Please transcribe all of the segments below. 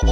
What's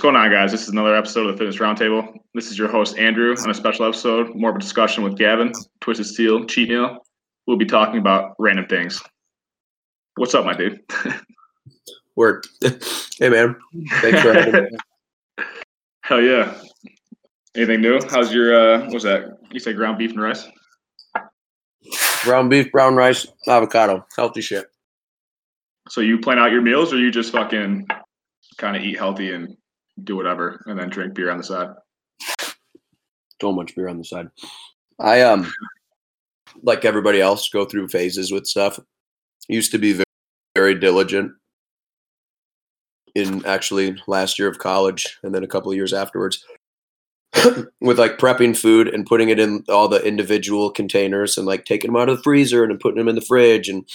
going on, guys? This is another episode of the Fitness Roundtable. This is your host, Andrew, on a special episode, more of a discussion with Gavin, Twisted Steel, Cheat Meal. We'll be talking about random things. What's up, my dude? Work. hey, man. Thanks for having me. Hell yeah. Anything new? How's your, uh, what's that? You say ground beef and rice? Ground beef, brown rice, avocado. Healthy shit. So you plan out your meals or you just fucking kind of eat healthy and do whatever and then drink beer on the side? So much beer on the side. I, um, like everybody else, go through phases with stuff. Used to be very, very diligent in actually last year of college and then a couple of years afterwards with like prepping food and putting it in all the individual containers and like taking them out of the freezer and putting them in the fridge and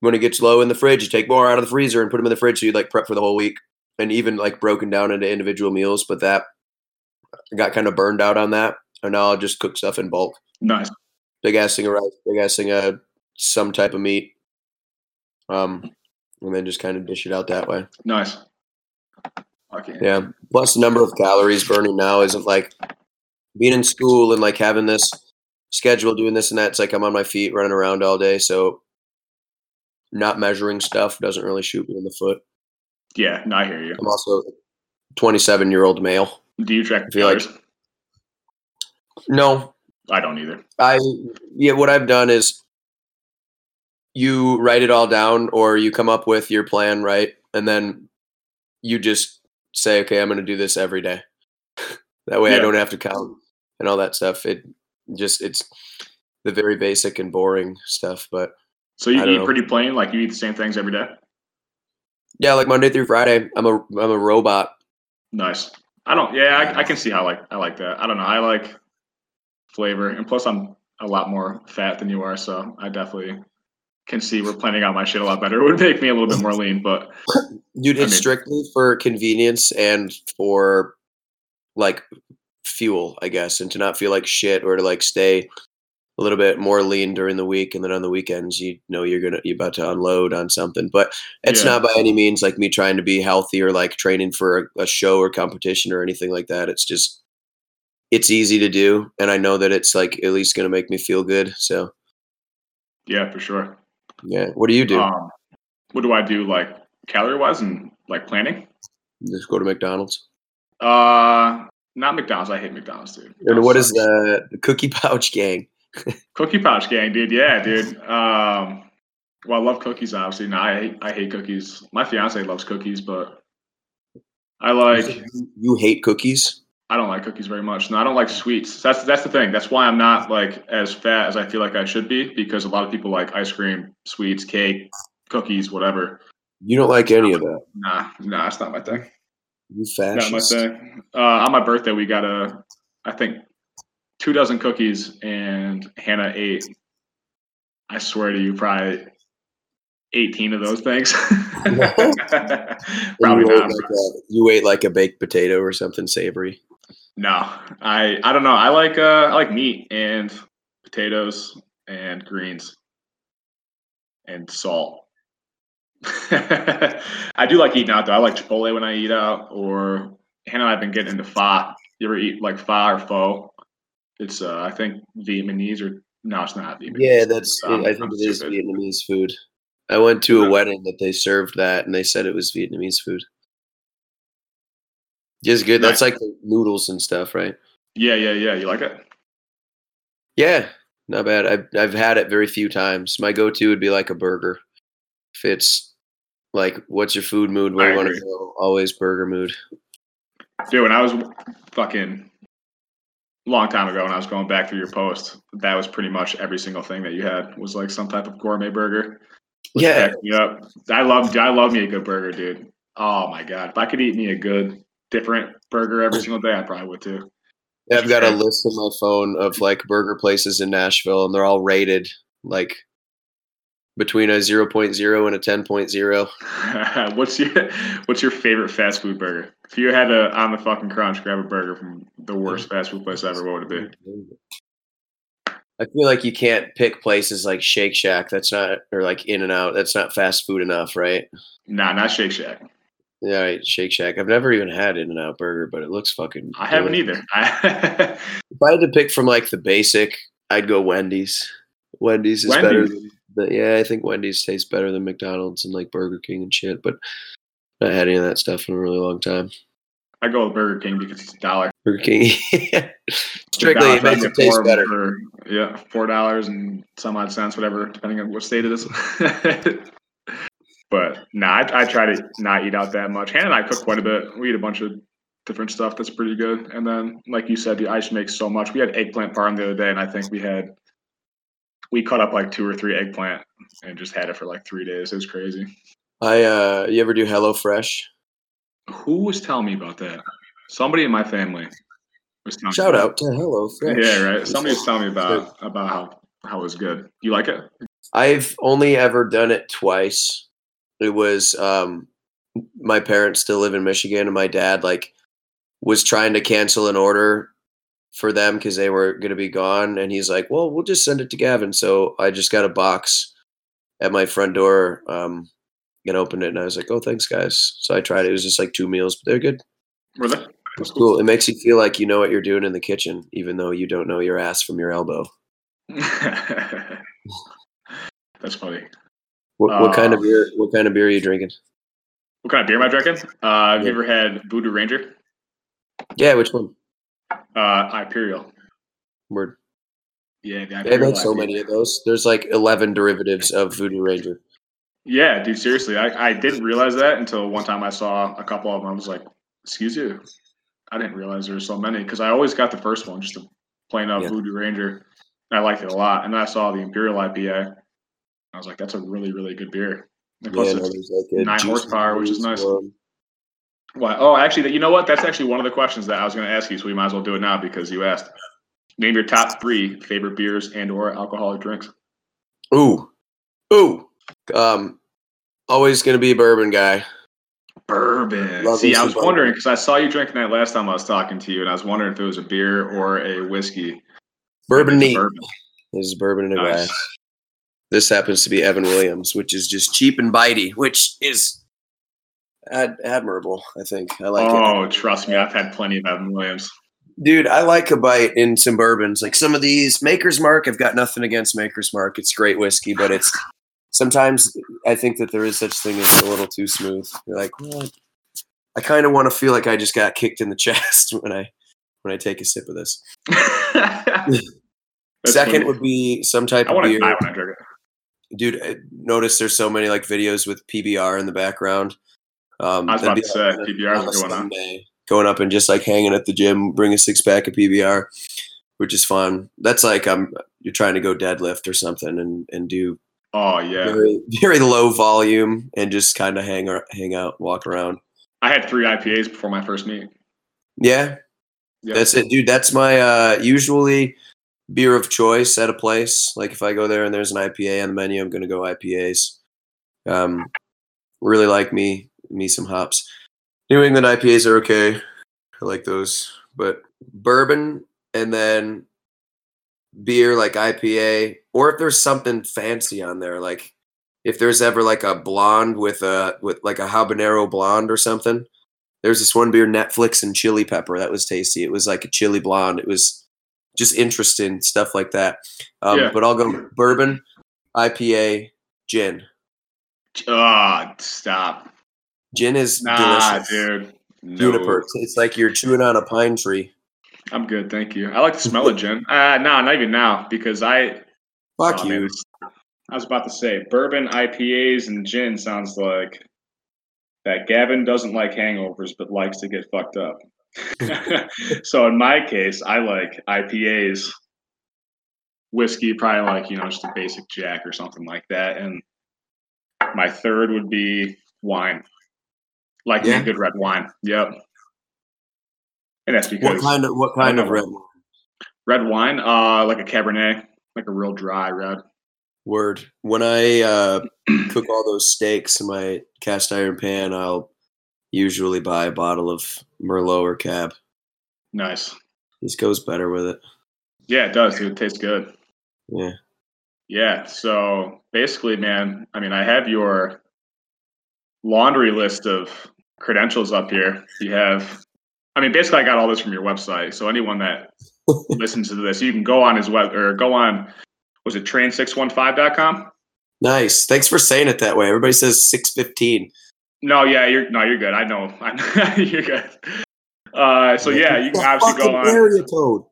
when it gets low in the fridge you take more out of the freezer and put them in the fridge so you like prep for the whole week and even like broken down into individual meals but that I got kind of burned out on that and now I'll just cook stuff in bulk Nice. big ass thing of rice big ass thing of some type of meat um and then just kind of dish it out that way Nice. Okay. Yeah. Plus, the number of calories burning now isn't like being in school and like having this schedule, doing this and that. It's like I'm on my feet running around all day. So, not measuring stuff doesn't really shoot me in the foot. Yeah, no, I hear you. I'm also a 27 year old male. Do you track feel like-? No, I don't either. I, yeah, what I've done is you write it all down or you come up with your plan, right? And then you just say, okay, I'm going to do this every day. that way I don't have to count and all that stuff. It just, it's the very basic and boring stuff. But So you eat know. pretty plain, like you eat the same things every day? yeah, like Monday through Friday, I'm a, I'm a robot. Nice. I don't. Yeah, I, I can see how like I like that. I don't know. I like flavor, and plus I'm a lot more fat than you are, so I definitely can see we're planning out my shit a lot better. It would make me a little bit more lean, but Dude, I it's mean- strictly for convenience and for like fuel, I guess, and to not feel like shit or to like stay a little bit more lean during the week and then on the weekends you know you're gonna you're about to unload on something. But it's Yeah. not by any means like me trying to be healthy or like training for a, a show or competition or anything like that. It's just it's easy to do and I know that it's like at least gonna make me feel good. So yeah, for sure. yeah. What do you do? Um, what do I do like calorie wise and like planning? Just go to McDonald's. Uh, not McDonald's. I hate McDonald's, dude. And what McDonald's is the, the cookie pouch gang? Cookie Pouch Gang, dude. Yeah, dude. Um, well, I love cookies. Obviously, no, I hate, I hate cookies. My fiance loves cookies, but I like You- hate cookies? I don't like cookies very much. No, I don't like sweets. That's that's the thing. That's why I'm not like as fat as I feel like I should be because a lot of people like ice cream, sweets, cake, cookies, whatever. You don't like any of that. Nah, nah, that's not my thing. You Not my thing. Uh, on my birthday, we got a, I think, two dozen cookies, and Hannah ate. I swear to you, probably eighteen of those things. Probably you ate, not. like a, you ate like a baked potato or something savory. No, I I don't know. I like uh I like meat and potatoes and greens and salt. I do like eating out though. I like Chipotle when I eat out, or Hannah and I've been getting into pho. You ever eat like pho or pho? It's uh I think Vietnamese or no, it's not Vietnamese. Yeah, that's. Um, I think I'm it is stupid. Vietnamese food. I went to a wedding that they served that, and they said it was Vietnamese food. Just good. That's like noodles and stuff, right? Yeah, yeah, yeah. You like it? Yeah, not bad. I've I've had it very few times. My go-to would be like a burger. If it's like, what's your food mood? Where I you want to go? Always burger mood. Dude, when I was fucking long time ago when I was going back through your post, that was pretty much every single thing that you had was like some type of gourmet burger. Yeah, Yep. I love I love me a good burger, dude. Oh my god. If I could eat me a good different burger every single day, I probably would too. Yeah, I've got a list on my phone of like burger places in Nashville, and they're all rated like between a 0.0 and a 10.0. what's your What's your favorite fast food burger? If you had to on the fucking crunch grab a burger from the worst mm. fast food place ever, what would it be? I feel like you can't pick places like Shake Shack. That's not or like In and Out. That's not fast food enough, right? Nah, not Shake Shack. Yeah, right, Shake Shack. I've never even had In and Out Burger, but it looks fucking. I haven't good. either. if I had to pick from like the basic, I'd go Wendy's. Wendy's is better. Than, yeah, I think Wendy's tastes better than McDonald's and like Burger King and shit. But not had any of that stuff in a really long time. I go with Burger King because it's a dollar. Burger King, strictly it makes it taste better. For, yeah, four dollars and some odd cents, whatever, depending on what state it is. but nah, I, I try to not eat out that much. Hannah and I cook quite a bit. We eat a bunch of different stuff that's pretty good. And then, like you said, the ice makes so much. We had eggplant parm the other day, and I think we had we cut up like two or three eggplant and just had it for like three days. It was crazy. I uh, you ever do Hello Fresh? Who was telling me about that? Somebody in my family was telling Shout me out to Hello Fresh. Yeah, right. Somebody was telling me about about how how it was good. You like it? I've only ever done it twice. It was um, my parents still live in Michigan, and my dad like was trying to cancel an order for them because they were going to be gone, and he's like, "Well, we'll just send it to Gavin." So I just got a box at my front door um, and opened it, and I was like, "Oh, thanks, guys." So I tried it. It was just like two meals, but they're good. Were they? It's cool. It makes you feel like you know what you're doing in the kitchen, even though you don't know your ass from your elbow. That's funny. What, what kind of Uh, beer? What kind of beer are you drinking? What kind of beer am I drinking? Uh, have you ever had Voodoo Ranger? Yeah, which one? Uh, Imperial. Word. Yeah, the They Imperial make so many of those. There's like 11 derivatives of Voodoo Ranger. Yeah, dude, seriously, I, I didn't realize that until one time I saw a couple of them. I was like, "Excuse you," I didn't realize there were so many because I always got the first one, just a plain up Yeah. Voodoo Ranger. I liked it a lot, and then I saw the Imperial IPA. I was like, "That's a really, really good beer." And plus, Yeah, it's like nine horsepower, which is nice. one. Oh, actually, you know what? That's actually one of the questions that I was going to ask you, so we might as well do it now because you asked. Name your top three favorite beers and/or alcoholic drinks. Ooh, ooh. Um, always gonna be a bourbon guy. Bourbon. Love See, I was wondering because I saw you drinking that last time I was talking to you, and I was wondering if it was a beer or a whiskey. Bourbon neat. Bourbon. This is bourbon in a Nice. glass. This happens to be Evan Williams, which is just cheap and bitey, which is ad- admirable. I think I like it. oh, trust me, I've had plenty of Evan Williams. Dude, I like a bite in some bourbons. Like some of these Maker's Mark, I've got nothing against Maker's Mark. It's great whiskey, but it's sometimes I think that there is such thing as a little too smooth. You're like, well, I kind of want to feel like I just got kicked in the chest when I when I take a sip of this. Second funny. would be some type I of want to beer. die when I drink it. Dude, I notice there's so many like videos with PBR in the background. Um, I was about to say, like PBRs are going on. Going up and just like hanging at the gym, bring a six pack of PBR, which is fun. That's like um you're trying to go deadlift or something and and do Oh yeah, very very low volume and just kind of hang ar- hang out, walk around. I had three IPAs before my first meet. Yeah, Yeah. that's it, dude. That's my uh usually beer of choice at a place. Like if I go there and there's an IPA on the menu, I'm gonna go IPAs. Um, really like me me some hops. New England IPAs are okay. I like those, but bourbon and then beer like IPA, or if there's something fancy on there, like if there's ever like a blonde with a with like a habanero blonde or something. There's this one beer, Netflix and chili pepper. That was tasty. It was like a chili blonde. It was just interesting stuff like that. Um, Yeah. But I'll go bourbon, IPA, gin. Ah, stop. Gin is Nah, delicious. dude. No. Juniper. It's- like you're chewing on a pine tree. I'm good, thank you. I like the smell of gin. Uh no, not even now because I. Fuck oh, you. man, I was about to say bourbon, IPAs, and gin sounds like that. Gavin doesn't like hangovers, but likes to get fucked up. so in my case, I like IPAs, whiskey, probably like you know just a basic Jack or something like that, and my third would be wine, like Yeah. good red wine. Yep. and that's because What kind of what kind of red wine? red wine, uh, like a Cabernet, like a real dry red. Word. When I uh, cook all those steaks in my cast iron pan, I'll usually buy a bottle of Merlot or Cab. Nice. This goes better with it. Yeah, it does. Dude. It tastes good. Yeah. Yeah. So basically, man, I mean, I have your laundry list of credentials up here. You have, I mean, basically, I got all this from your website. So anyone that listens to this, you can go on his web or go on, was it train615.com? Nice. Thanks for saying it that way. Everybody says 615. No, yeah, you're no, you're good. I know. I know you're good. Uh, so yeah, you can obviously go on area code.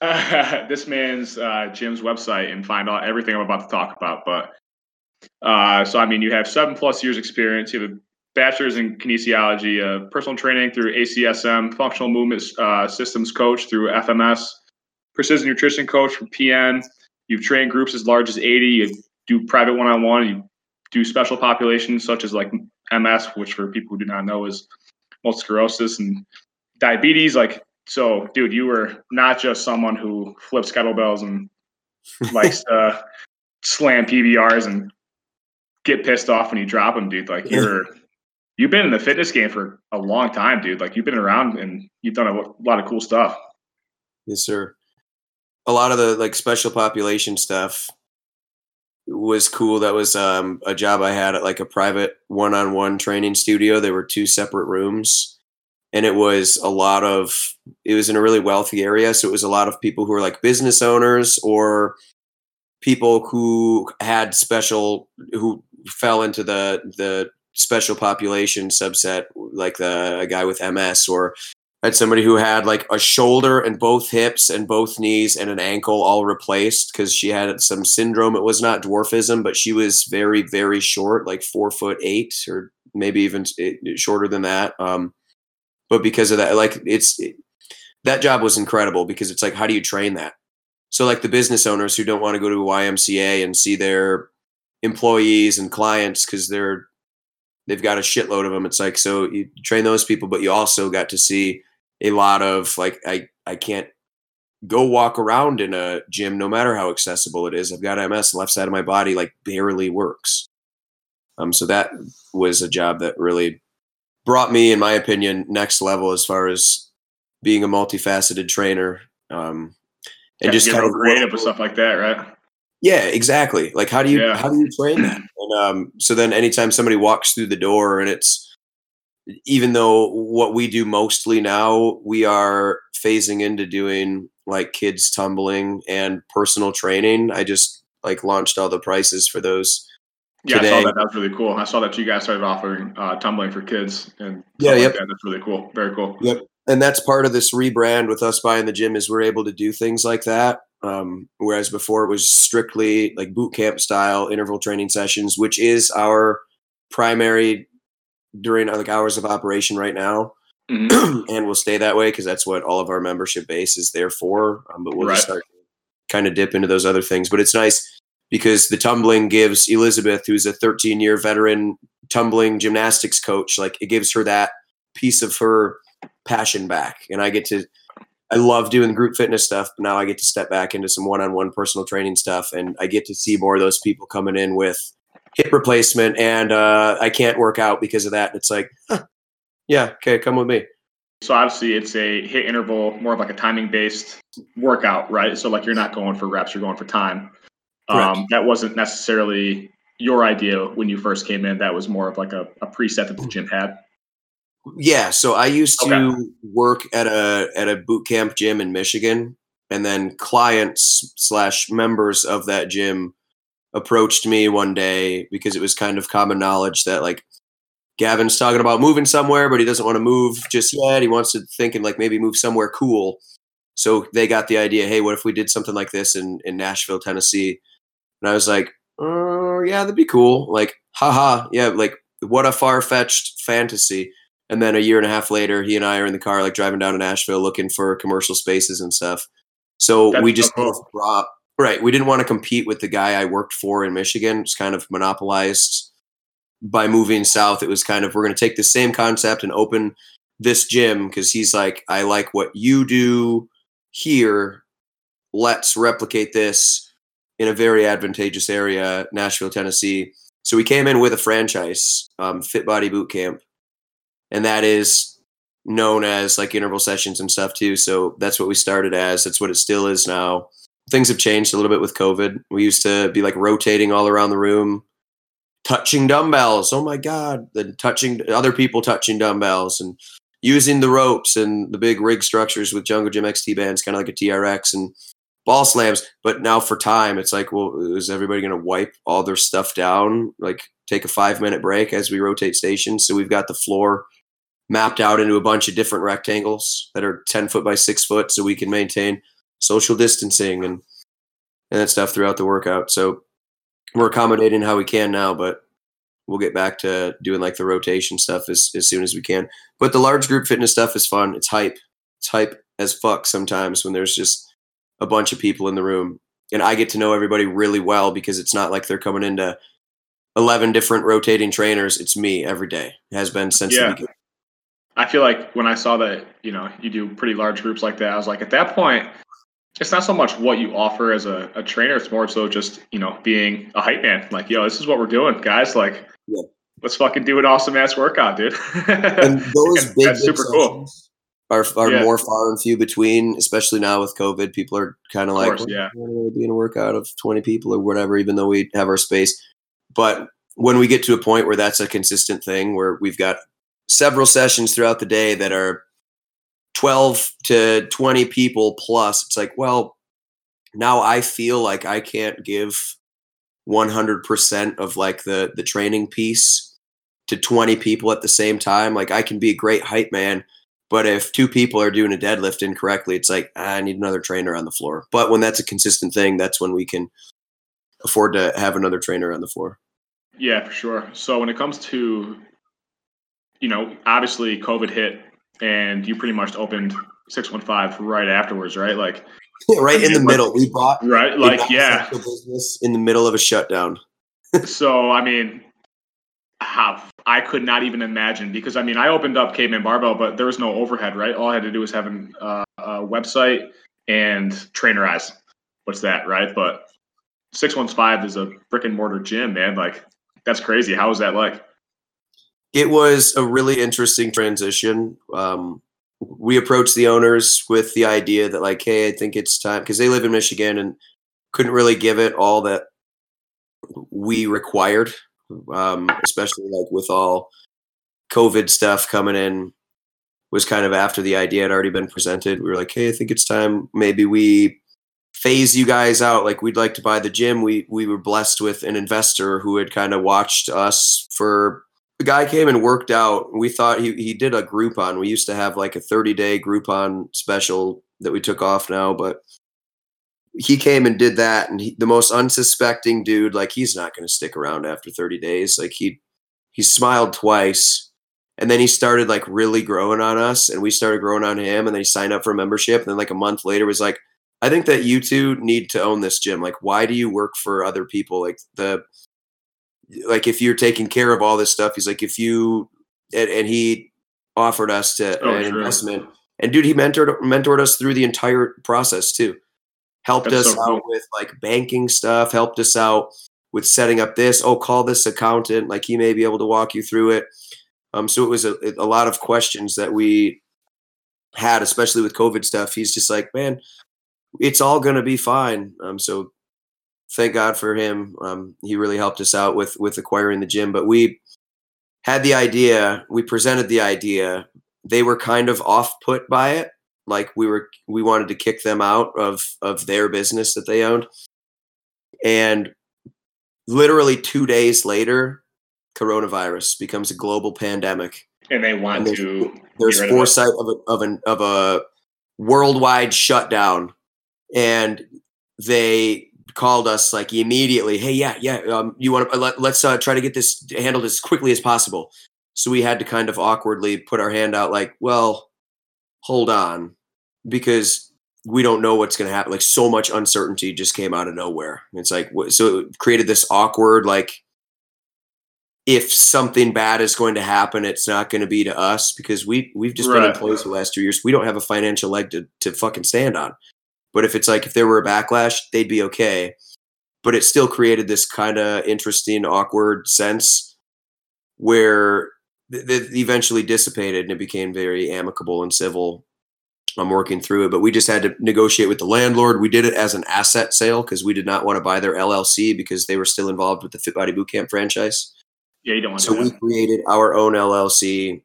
uh, this man's uh, gym's website and find out everything I'm about to talk about. But uh, so I mean, you have seven plus years experience. You have a bachelor's in kinesiology, uh, personal training through ACSM, functional movement uh, systems coach through FMS, precision nutrition coach from PN. You've trained groups as large as 80. You do private one-on-one. You do special populations such as like MS, which for people who do not know is multiple sclerosis and diabetes. Like so, dude, you were not just someone who flips kettlebells and likes to slam PBRs and get pissed off when you drop them, dude. Like you're, you've been in the fitness game for a long time, dude. Like you've been around and you've done a lot of cool stuff. Yes, sir. A lot of the like special population stuff was cool. That was um, a job I had at like a private one-on-one training studio. There were two separate rooms, and it was a lot of. It was in a really wealthy area, so it was a lot of people who were like business owners or people who had special who fell into the the special population subset, like the a guy with MS or had somebody who had like a shoulder and both hips and both knees and an ankle all replaced because she had some syndrome. It was not dwarfism, but she was very, very short, like four foot eight or maybe even shorter than that. Um, but because of that, like it's it, that job was incredible because it's like, how do you train that? So like the business owners who don't want to go to YMCA and see their employees and clients because they're they've got a shitload of them. It's like so you train those people, but you also got to see a lot of like I I can't go walk around in a gym no matter how accessible it is. I've got MS, the left side of my body like barely works. Um, so that was a job that really brought me, in my opinion, next level as far as being a multifaceted trainer. Um, and just kind of creative with stuff like that, right? yeah, exactly. Like how do you Yeah. how do you train that? Um, so then anytime somebody walks through the door and it's even though what we do mostly now, we are phasing into doing like kids tumbling and personal training. I just like launched all the prices for those. Yeah, I saw that. That was really cool. I saw that you guys started offering uh, tumbling for kids and Yeah, stuff like that. That's really cool. Very cool. Yep. And that's part of this rebrand with us buying the gym is we're able to do things like that. Um, whereas before it was strictly like boot camp style interval training sessions, which is our primary during like hours of operation right now, Mhm. and will stay that way because that's what all of our membership base is there for. Um, but we'll just start kind of dip into those other things. But it's nice because the tumbling gives Elizabeth, who's a 13 year veteran tumbling gymnastics coach, like it gives her that piece of her passion back. And I get to, I love doing group fitness stuff, but now I get to step back into some one on one personal training stuff. And I get to see more of those people coming in with hip replacement and uh, I can't work out because of that. It's like, huh, yeah, okay, come with me. So obviously, it's a HIIT interval, more of like a timing based workout, right? So like you're not going for reps, you're going for time. Um, that wasn't necessarily your idea when you first came in. That was more of like a, a preset that the gym had. Yeah, so I used to Okay. work at a at a boot camp gym in Michigan, and then clients slash members of that gym approached me one day because it was kind of common knowledge that like Gavin's talking about moving somewhere, but he doesn't want to move just yet. He wants to think and like maybe move somewhere cool. So they got the idea, hey, what if we did something like this in in Nashville, Tennessee? And I was like, oh yeah, that'd be cool. Like, haha, yeah, like what a far fetched fantasy. And then a year and a half later, he and I are in the car, like driving down to Nashville looking for commercial spaces and stuff. So That's we so just cool. brought, right. We didn't want to compete with the guy I worked for in Michigan. It's kind of monopolized by moving south. It was kind of, we're going to take the same concept and open this gym because he's like, I like what you do here. Let's replicate this in a very advantageous area, Nashville, Tennessee. So we came in with a franchise, um, Fit Body Boot Camp, and that is known as like interval sessions and stuff too. So that's what we started as. That's what it still is now. Things have changed a little bit with COVID. We used to be like rotating all around the room, touching dumbbells. Oh my god! Then touching other people touching dumbbells and using the ropes and the big rig structures with Jungle Gym XT bands, kind of like a TRX and ball slams. But now for time, it's like, well, is everybody going to wipe all their stuff down? Like take a five minute break as we rotate stations. So we've got the floor mapped out into a bunch of different rectangles that are 10 foot by six foot so we can maintain social distancing and, and that stuff throughout the workout. So we're accommodating how we can now, but we'll get back to doing like the rotation stuff as, as soon as we can. But the large group fitness stuff is fun. It's hype. It's hype as fuck sometimes when there's just a bunch of people in the room. And I get to know everybody really well because it's not like they're coming into 11 different rotating trainers. It's me every day. It has been since Yeah. the beginning. I feel like when I saw that, you know, you do pretty large groups like that, I was like, at that point, it's not so much what you offer as a, a trainer, it's more so just, you know, being a hype man. Like, yo, this is what we're doing, guys. Like, Yeah. let's fucking do an awesome ass workout, dude. And those big, that's big super cool. are, are Yeah. more far and few between, especially now with COVID. People are kind of like, course, yeah. I don't want to be in a workout of 20 people or whatever, even though we have our space. But when we get to a point where that's a consistent thing, where we've got several sessions throughout the day that are 12 to 20 people plus, it's like, well, now I feel like I can't give 100% of like the the training piece to 20 people at the same time. Like I can be a great hype man, but if two people are doing a deadlift incorrectly, it's like "Ah, I need another trainer on the floor. But when that's a consistent thing, that's when we can afford to have another trainer on the floor. Yeah, for sure. So when it comes to, you know, obviously COVID hit and you pretty much opened 615 right afterwards, right? Like, right in the mean, middle, we bought right? Like, bought yeah. business in the middle of a shutdown. So, I mean, how I could not even imagine because I mean, I opened up Caveman Barbell, but there was no overhead, right? All I had to do was have an, uh, a website and trainerize. What's that, right? But 615 is a brick and mortar gym, man. Like, that's crazy. How was that like? It was a really interesting transition. Um, we approached the owners with the idea that, like, hey, I think it's time because they live in Michigan and couldn't really give it all that we required, um, especially like with all COVID stuff coming in. Was kind of after the idea had already been presented. We were like, hey, I think it's time. Maybe we phase you guys out. Like, we'd like to buy the gym. We we were blessed with an investor who had kind of watched us for the guy came and worked out. We thought he, he did a Groupon. We used to have like a 30 day Groupon special that we took off now, but he came and did that. And he, the most unsuspecting dude, like he's not going to stick around after 30 days. Like he, he smiled twice and then he started like really growing on us and we started growing on him and then he signed up for a membership. And then like a month later was like, I think that you two need to own this gym. Like, why do you work for other people? Like the, like if you're taking care of all this stuff he's like if you and, and he offered us to Oh, an sure. investment. And dude he mentored mentored us through the entire process too. Helped That's us so out cool. with like banking stuff helped us out with setting up this oh call this accountant like he may be able to walk you through it. Um so it was a, a lot of questions that we had especially with covid stuff. He's just like man it's all gonna be fine. Um so thank God for him. Um, he really helped us out with with acquiring the gym. But we had the idea, we presented the idea. They were kind of off put by it, like we were we wanted to kick them out of of their business that they owned. And literally two days later, coronavirus becomes a global pandemic. And they want And there's- to There's rid of foresight of a, of an of a worldwide shutdown, and they called us like immediately. Hey, yeah, yeah, um, you want to let, let's uh, try to get this handled as quickly as possible. So we had to kind of awkwardly put our hand out, like, well, hold on, because we don't know what's going to happen. Like so much uncertainty just came out of nowhere. It's like so it created this awkward like if something bad is going to happen, it's not going to be to us because we we've just been Right. employees for the last two years. We don't have a financial leg to to fucking stand on. But if it's like if there were a backlash, they'd be okay. But it still created this kind of interesting, awkward sense where th- eventually dissipated and it became very amicable and civil. I'm working through it, but we just had to negotiate with the landlord. We did it as an asset sale because we did not want to buy their LLC because they were still involved with the Fit Body Bootcamp franchise. Yeah, you don't want to So we created our own LLC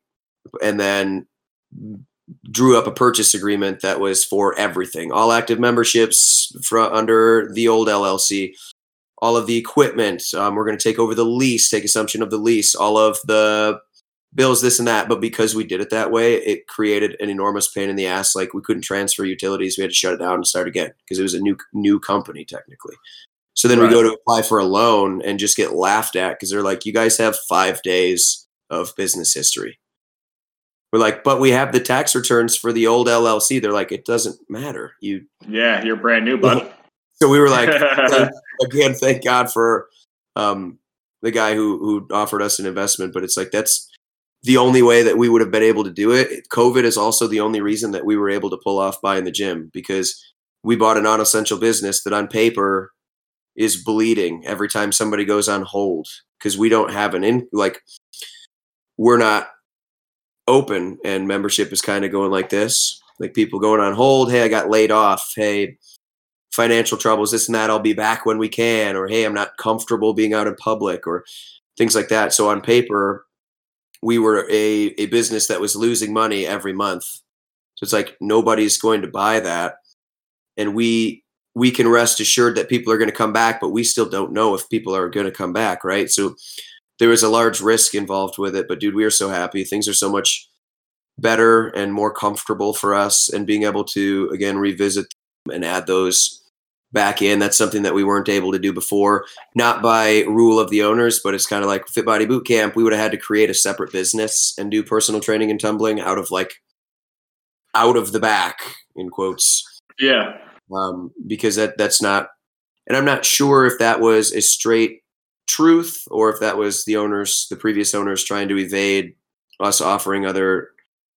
and then drew up a purchase agreement that was for everything, all active memberships from under the old LLC, all of the equipment. Um, we're going to take over the lease, take assumption of the lease, all of the bills, this and that. But because we did it that way, it created an enormous pain in the ass. Like we couldn't transfer utilities, we had to shut it down and start again because it was a new new company technically. So then we go to apply for a loan and just get laughed at because they're like, "You guys have five days of business history." We're like, "But we have the tax returns for the old LLC." They're like, "It doesn't matter. You Yeah, you're brand new, bud. so we were like, thank- again, thank God for um, the guy who who offered us an investment. But it's like that's the only way that we would have been able to do it. COVID is also the only reason that we were able to pull off buying the gym because we bought a non-essential business that on paper is bleeding every time somebody goes on hold because we don't have an in like we're not open and membership is kind of going like this like people going on hold hey i got laid off hey financial troubles, this and that. I'll be back when we can, or hey, I'm not comfortable being out in public, or things like that. So on paper, we were a, a business that was losing money every month. So it's like nobody's going to buy that. And we we can rest assured that people are going to come back, but we still don't know if people are going to come back, right? So there was a large risk involved with it. But dude, we are so happy. Things are so much better and more comfortable for us and being able to again revisit them and add those back in. That's something that we weren't able to do before, not by rule of the owners, but it's kind of like Fit Body Boot Camp. We would have had to create a separate business and do personal training and tumbling out of like out of the back in quotes, yeah, um, because that that's not. And I'm not sure if that was a straight truth or if that was the owners, the previous owners, trying to evade us offering other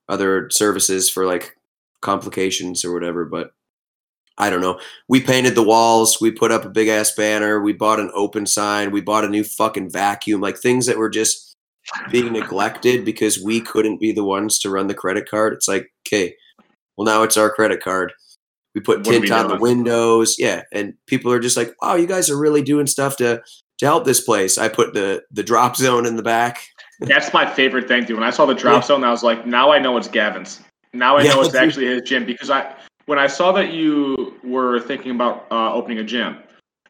other services for like complications or whatever. But I don't know. We painted the walls. We put up a big ass banner. We bought an open sign. We bought a new fucking vacuum. Like things that were just being neglected because we couldn't be the ones to run the credit card. It's like, okay, well now it's our credit card. We put What are we tint on the windows. Yeah, and people are just like, "Wow, you guys are really doing stuff to to help this place." I put the the drop zone in the back. that's my favorite thing, dude. When I saw the drop Yeah. zone, I was like, now I know it's Gavin's. Now I Yeah, know it's actually his gym because I when I saw that you were thinking about uh, opening a gym,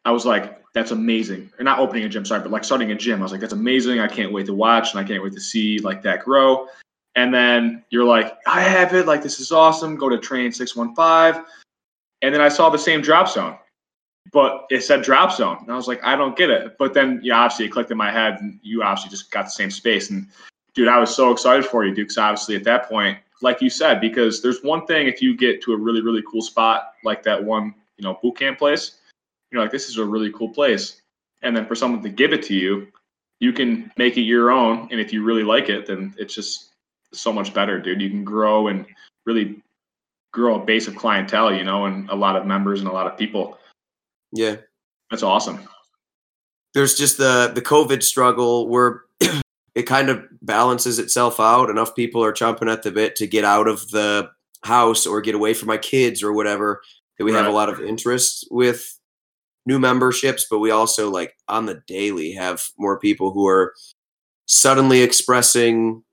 I was like, that's amazing. Or not opening a gym, sorry, but like starting a gym. I was like, that's amazing. I can't wait to watch and I can't wait to see like that grow. And then you're like, I have it. Like this is awesome. Go to train six one five. And then I saw the same drop zone, but it said drop zone, and I was like, I don't get it. But then, yeah, obviously it clicked in my head, and you obviously just got the same space. And dude, I was so excited for you. Because obviously at that point, like you said, because there's one thing if you get to a really really cool spot like that one, you know, boot camp place, you're like, this is a really cool place. And then for someone to give it to you, you can make it your own. And if you really like it, then it's just so much better, dude. You can grow and really grow a base of clientele, you know, and a lot of members and a lot of people. Yeah. That's awesome. there's just the the COVID struggle where it kind of balances itself out. Enough people are chomping at the bit to get out of the house or get away from my kids or whatever. That we have a lot of interest with new memberships, but we also like on the daily have more people who are suddenly expressing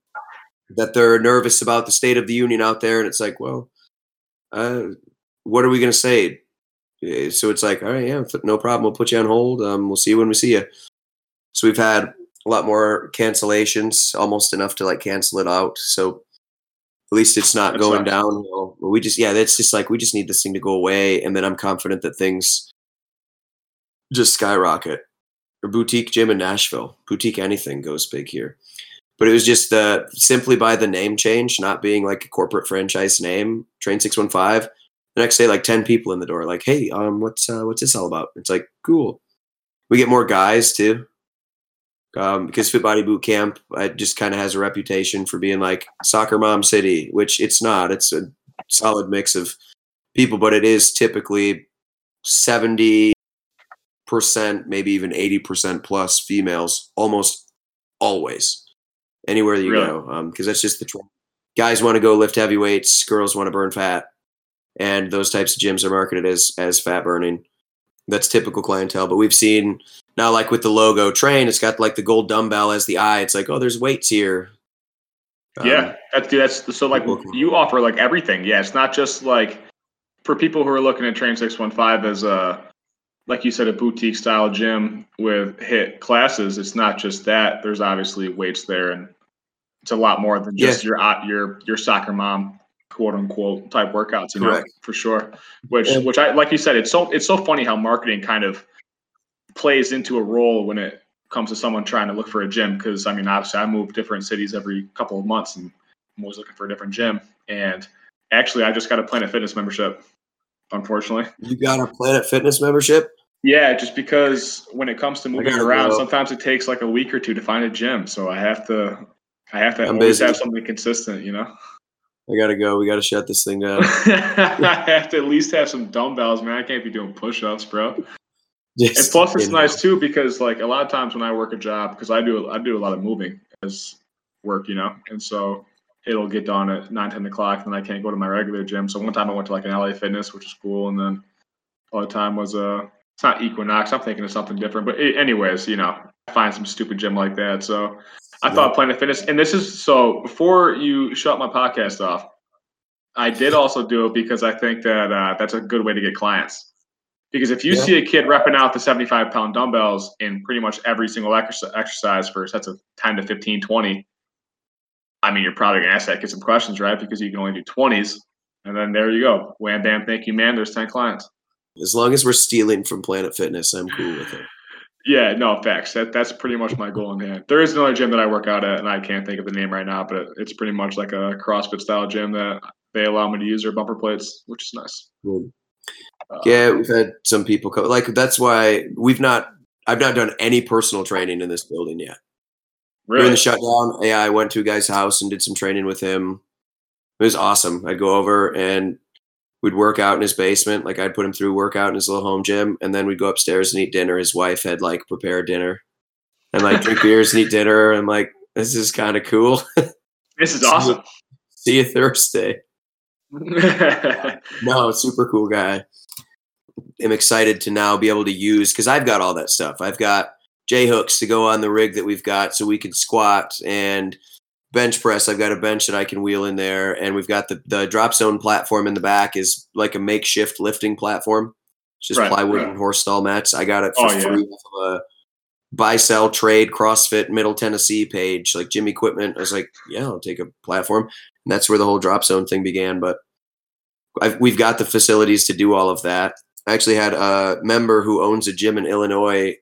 that they're nervous about the state of the union out there, and it's like, well, uh, what are we going to say? Eh, So it's like, all right, yeah, no problem. We'll put you on hold. Um, we'll see you when we see you. So we've had a lot more cancellations, almost enough to like cancel it out. So at least it's not going downhill. We just, yeah, that's just like we just need this thing to go away, and then I'm confident that things just skyrocket. Or boutique gym in Nashville, boutique anything goes big here. But it was just uh, simply by the name change, not being like a corporate franchise name. Train six one five. The next day, like ten people in the door, like, "Hey, um, what's uh, what's this all about?" It's like, cool. We get more guys too. um, because Fit Body Boot Camp it just kind of has a reputation for being like soccer mom city, which it's not. It's a solid mix of people, but it is typically seventy percent, maybe even eighty percent plus females, almost always, anywhere that you Really? go, because that's just the trend. Guys want to go lift heavy weights, girls want to burn fat, and those types of gyms are marketed as as fat burning. That's typical clientele, but we've seen now, like with the logo train, it's got like the gold dumbbell as the eye. It's like, oh, there's weights here. Um, yeah, that's dude, that's so like you offer like everything. Yeah, it's not just like for people who are looking at Train Six One Five as a like you said a boutique style gym with HIIT classes. It's not just that. There's obviously weights there, and it's a lot more than just your uh, your your soccer mom quote unquote type workouts. You Correct. know, for sure. Which which I like you said. It's so it's so funny how marketing kind of plays into a role when it comes to someone trying to look for a gym because I mean obviously I move different cities every couple of months and I'm always looking for a different gym and actually I just got a Planet Fitness membership unfortunately You got a Planet Fitness membership? yeah just because when it comes to moving around go. sometimes it takes like a week or two to find a gym so I have to I have to I'm always busy. have something consistent you know I gotta go. We gotta shut this thing down. I have to at least have some dumbbells man. I can't be doing push-ups bro. And Just, plus it's nice too because like a lot of times when I work a job because I do I do a lot of moving as work you know? And so it'll get done at 9 10 o'clock and then I can't go to my regular gym. So one time I went to like an LA Fitness which is cool and then other time was uh it's not Equinox. I'm thinking of something different but a- anyways you know I find some stupid gym like that. So I Yeah. thought Planet Fitness and this is so before you shut my podcast off I did also do it because I think that uh, that's a good way to get clients. Because if you Yeah. see a kid repping out the 75 pound dumbbells in pretty much every single exercise, exercise for sets of 10 to 15, 20, I mean, you're probably going to ask that kid some questions, right? Because you can only do 20s. And then there you go. Wham, bam, thank you, man. There's 10 clients. As long as we're stealing from Planet Fitness, I'm cool with it. Yeah, no, facts. That, that's pretty much my goal in hand. There is another gym that I work out at, and I can't think of the name right now, but it's pretty much like a CrossFit style gym that they allow me to use their bumper plates, which is nice. Cool. Uh, Yeah, we've had some people come. Like that's why we've not. I've not done any personal training in this building yet. During the shutdown, yeah, I went to a guy's house and did some training with him. It was awesome. I'd go over and we'd work out in his basement. Like I'd put him through workout in his little home gym, and then we'd go upstairs and eat dinner. His wife had like prepared dinner, and like drink beers and eat dinner. I'm like, this is kind of cool. This is awesome. See you Thursday. No, super cool guy. I'm excited to now be able to use because I've got all that stuff. I've got J hooks to go on the rig that we've got so we can squat and bench press. I've got a bench that I can wheel in there, and we've got the the drop zone platform in the back is like a makeshift lifting platform. It's just Right, plywood right. and horse stall mats. I got it for Oh, yeah. free off of a buy sell trade CrossFit Middle Tennessee page, like gym equipment. I was like, yeah, I'll take a platform, and that's where the whole drop zone thing began. But I've, we've got the facilities to do all of that. I actually had a member who owns a gym in Illinois.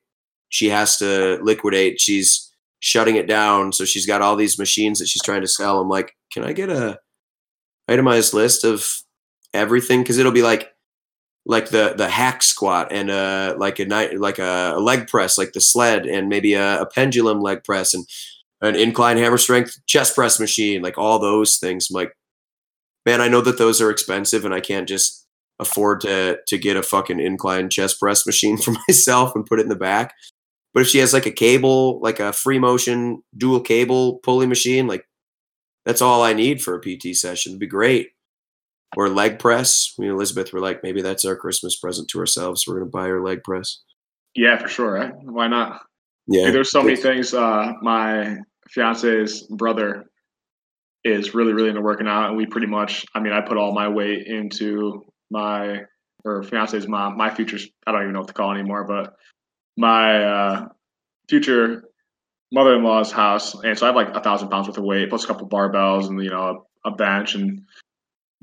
She has to liquidate. She's shutting it down, so she's got all these machines that she's trying to sell. I'm like, can I get a itemized list of everything? Because it'll be like like the the hack squat and uh like a night like a, a leg press like the sled and maybe a, a pendulum leg press and an incline hammer strength chest press machine like all those things I'm like man i know that those are expensive and i can't just afford to to get a fucking incline chest press machine for myself and put it in the back but if she has like a cable like a free motion dual cable pulley machine like that's all i need for a pt session it'd be great or leg press. Me and Elizabeth were like, maybe that's our Christmas present to ourselves. We're gonna buy her leg press. yeah, for sure. Right? Why not? Yeah, Dude, there's so many things. Uh, my fiance's brother is really, really into working out, and we pretty much. I mean, I put all my weight into my or fiance's mom, my future. I don't even know what to call anymore, but my uh, future mother-in-law's house, and so I have like a thousand pounds worth of weight plus a couple barbells and you know a, a bench and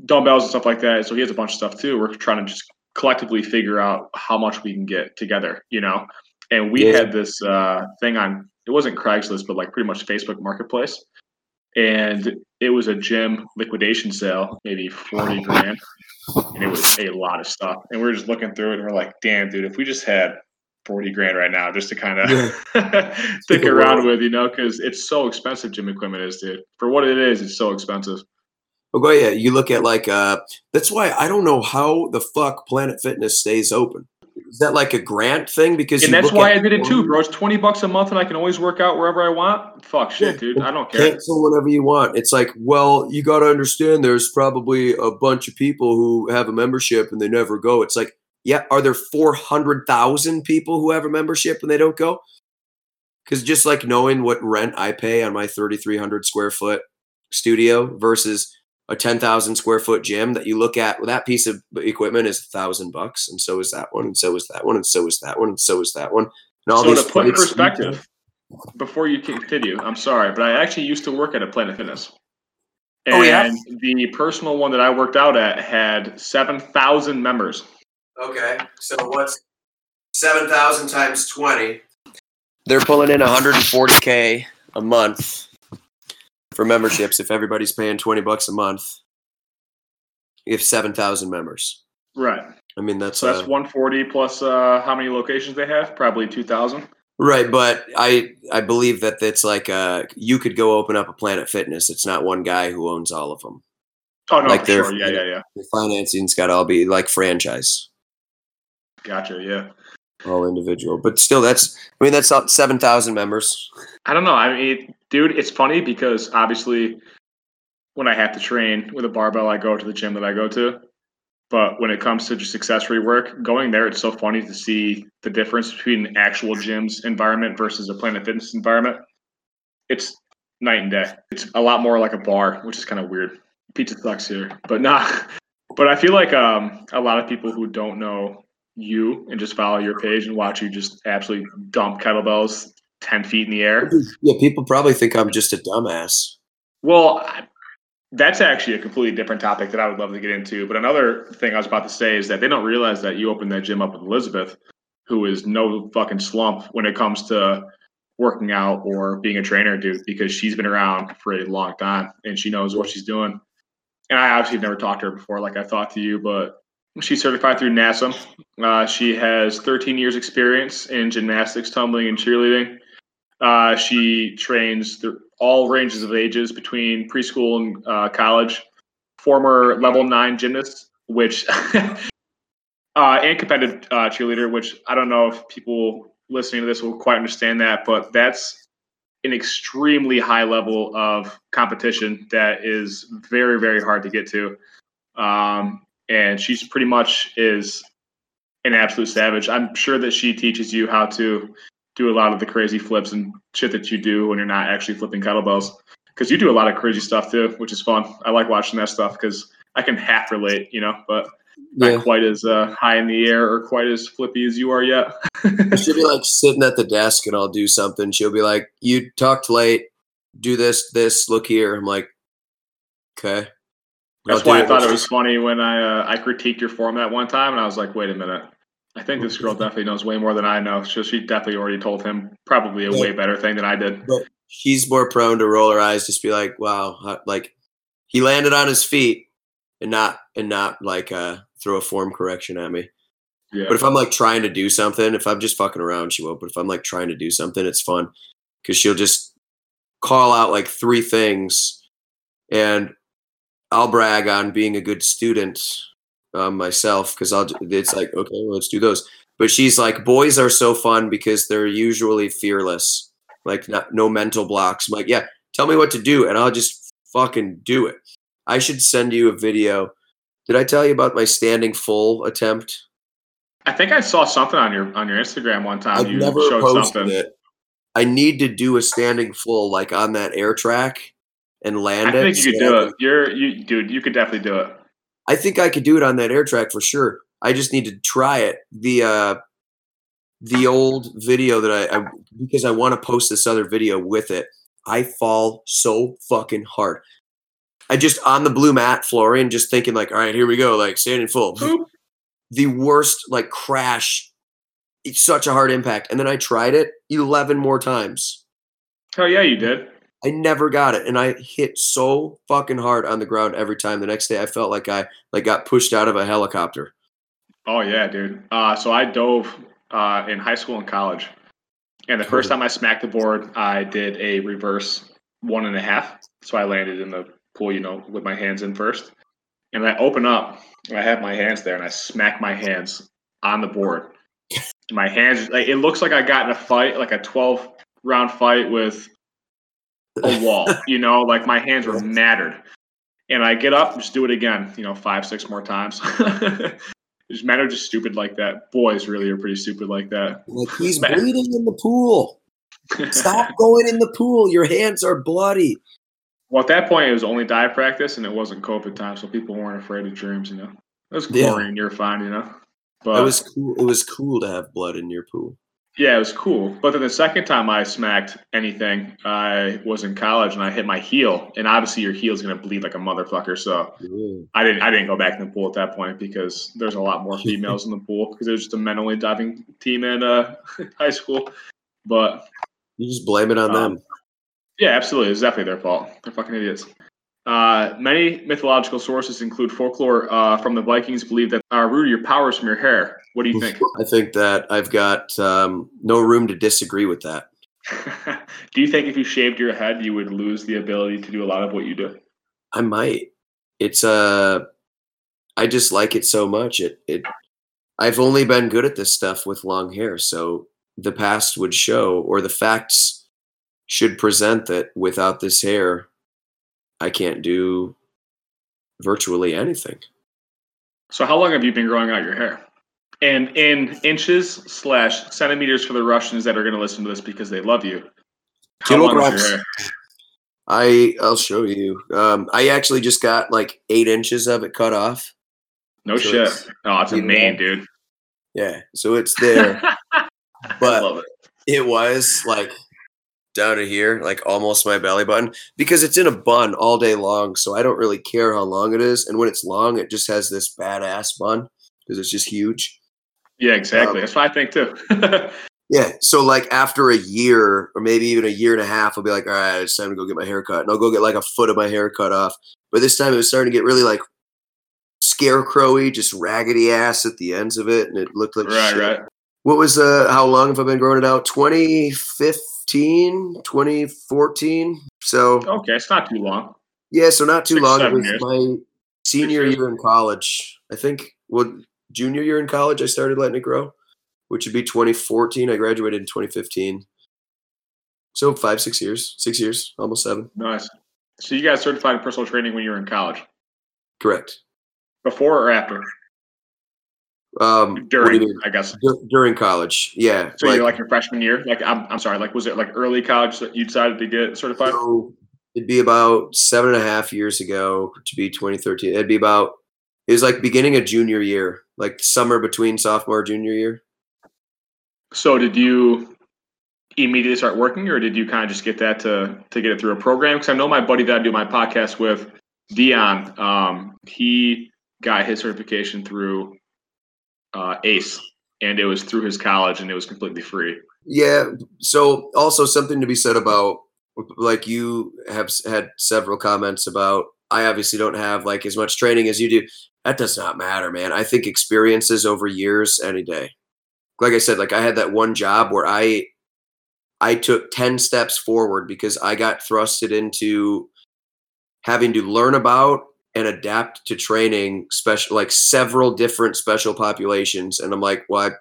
dumbbells and stuff like that. So he has a bunch of stuff too. We're trying to just collectively figure out how much we can get together, you know. And we Yeah. had this uh, thing on. It wasn't Craigslist, but like pretty much Facebook Marketplace, and it was a gym liquidation sale, maybe forty grand, and it was a lot of stuff. And we're just looking through it, and we're like, "Damn, dude! If we just had 40 grand right now just to kind of Yeah. stick around with, you know, because it's so expensive. Gym equipment is, dude. For what it is, it's so expensive. Well, go yeah. You look at like uh that's why I don't know how the fuck Planet Fitness stays open. Is that like a grant thing? Because And that's why I did it too, bro. It's 20 bucks a month and I can always work out wherever I want. Fuck shit, Yeah. dude. I don't care. Cancel whenever you want. It's like, well, you got to understand. There's probably a bunch of people who have a membership and they never go. It's like, yeah, are there four hundred thousand people who have a membership and they don't go? Because just like knowing what rent I pay on my thirty three hundred square foot studio versus a ten thousand square foot gym that you look at, well, that piece of equipment is a thousand bucks, and so is that one, and so is that one, and so is that one, and so is that one. And all So these to put in perspective, before you continue, I'm sorry, but I actually used to work at a Planet Fitness. And Oh, yeah? the personal one that I worked out at had 7,000 members. Okay, so what's seven thousand times twenty? They're pulling in 140k a month for memberships. If everybody's paying 20 bucks a month, you have 7,000 members. Right. I mean, that's, So that's uh, 140 plus uh, how many locations they have? Probably 2,000. right. But I I believe that it's like uh, you could go open up a Planet Fitness. It's not one guy who owns all of them. Oh, no, Like for they're- sure. Yeah, yeah, yeah. The financing's got to all be like franchise, Gotcha. Yeah. all individual. But still, that's I mean that's not 7,000 members. I don't know. I mean, dude, it's funny because obviously when I have to train with a barbell, I go to the gym that I go to. But when it comes to just accessory work, going there, it's so funny to see the difference between an actual gym's environment versus a Planet Fitness environment. It's night and day. It's a lot more like a bar, which is kind of weird. Pizza sucks here, but nah. But I feel like um, a lot of people who don't know you and just follow your page and watch you just absolutely dump kettlebells 10 feet in the air. Yeah, people probably think I'm just a dumbass. Well, that's actually a completely different topic that I would love to get into. But another thing I was about to say is that they don't realize that you opened that gym up with Elizabeth, who is no fucking slump when it comes to working out or being a trainer, dude, because she's been around for a long time and she knows what she's doing. And I obviously have never talked to her before, like I thought to you, but she's certified through NASM. Uh, she has 13 years experience in gymnastics, tumbling, and cheerleading. Uh, she trains th- all ranges of ages between preschool and uh, college. Former level nine gymnast, which uh, and competitive uh, cheerleader, which I don't know if people listening to this will quite understand that, but that's an extremely high level of competition that is very very hard to get to. Um, and she's pretty much is an absolute savage. I'm sure that she teaches you how to do a lot of the crazy flips and shit that you do when you're not actually flipping kettlebells. Because you do a lot of crazy stuff too, which is fun. I like watching that stuff because I can half relate, you know, but not Yeah. quite as uh, high in the air or quite as flippy as you are yet. She'll be like sitting at the desk and I'll do something. She'll be like, You talked late, do this, this, look here. I'm like, Okay. That's why I thought it was funny when I uh, I critiqued your form that one time, and I was like, wait a minute. I think this girl definitely knows way more than I know. So she definitely already told him probably a Yeah. way better thing than I did. But she's more prone to roll her eyes, just be like, Wow, like he landed on his feet and not and not like uh throw a form correction at me. Yeah. But if I'm like trying to do something, if I'm just fucking around, she won't. But if I'm like trying to do something, it's fun because she'll just call out like three things, and I'll brag on being a good student um, myself because I'll. It's like okay, well, let's do those. But she's like, boys are so fun because they're usually fearless, like not, no mental blocks. I'm like, yeah, tell me what to do, and I'll just fucking do it. I should send you a video. Did I tell you about my standing full attempt? I think I saw something on your on your Instagram one time. I've you never showed posted something. it. I need to do a standing full like on that air track and land I it. think you could do it. You're you dude, you could definitely do it. I think I could do it on that air track for sure. I just need to try it. The uh the old video that I, I because I want to post this other video with it. I fall so fucking hard. I just on the blue mat flooring, just thinking like, all right, here we go, like standing full. Boop. the worst like crash. It's such a hard impact. And then I tried it 11 more times. Oh yeah, you did. I never got it, and I hit so fucking hard on the ground every time. The next day, I felt like I like got pushed out of a helicopter. Oh yeah, dude. Uh, so I dove uh, in high school and college. And the first time I smacked the board, I did a reverse one and a half. So I landed in the pool, you know, with my hands in first. And I open up and I have my hands there and I smack my hands on the board. My hands, like, it looks like I got in a fight, like a 12 round fight with a wall, you know, like my hands were mattered. And I get up, just do it again, you know, five, six more times. just men are just stupid like that. Boys really are pretty stupid like that. Like he's bleeding in the pool. Stop going in the pool. Your hands are bloody. Well, at that point, it was only dive practice, and it wasn't COVID time, so people weren't afraid of germs. You know, it was Yeah. chlorine. You're fine. You know, but it was cool. It was cool to have blood in your pool. Yeah, it was cool. But then the second time I smacked anything, I was in college, and I hit my heel, and obviously your heel's gonna bleed like a motherfucker. So. I didn't. I didn't go back in the pool at that point because there's a lot more females in the pool because there's just a men only diving team in uh, high school. But You just blame it on Um, them. Yeah, absolutely. It's definitely their fault. They're fucking idiots. Uh, many mythological sources include folklore uh, from the Vikings believe that uh, root your powers from your hair. What do you think? I think that I've got um, no room to disagree with that. do you think if you shaved your head, you would lose the ability to do a lot of what you do? I might. It's uh I just like it so much. It it I've only been good at this stuff with long hair, so the past would show or the facts should present that without this hair I can't do virtually anything. So, how long have you been growing out your hair? And in inches slash centimeters for the Russians that are going to listen to this because they love you. How long is Kilograms. your hair? I I'll show you. Um I actually just got like 8 inches of it cut off. No So shit. it's- Oh, it's a mane, dude. Yeah, so it's there. But- it. It was like down to here, like almost my belly button, because it's in a bun all day long. So I don't really care how long it is. And when it's long, it just has this badass bun because it's just huge. Yeah, exactly. Um, That's what I think too. Yeah. So like after a year or maybe even a year and a half, I'll be like, all right, it's time to go get my hair cut. And I'll go get like a foot of my hair cut off. But this time it was starting to get really like scarecrowy, just raggedy ass at the ends of it. And it looked like right, shit. right. What was uh how long have I been growing it out? 2015, 2014. So Okay, it's not too long. yeah, so not too Six, long. It was years. my senior year in college. I think well junior year in college I started letting it grow, which would be 2014. I graduated in 2015. So five, six years. Six years, almost seven. Nice. So you got certified in personal training when you were in college, Correct. before or after? Um During? I guess. Dur- during college. Yeah. So you're like your freshman year. Like I'm, I'm sorry. Like was it like early college that you decided to get certified? So it'd be about seven and a half years ago to be 2013. It'd be about it was like beginning of junior year, like summer between sophomore junior year. So did you immediately start working, or did you kind of just get that to to get it through a program? Because I know my buddy that I do my podcast with, Dion. Um, he got his certification through uh, ACE, and it was through his college, and it was completely free. Yeah. So also something to be said about like you have had several comments about. I obviously don't have like as much training as you do. That does not matter, man. I think experiences over years any day. Like I said, like I had that one job where I I took 10 steps forward because I got thrusted into having to learn about and adapt to training special like several different special populations and I'm like, well, I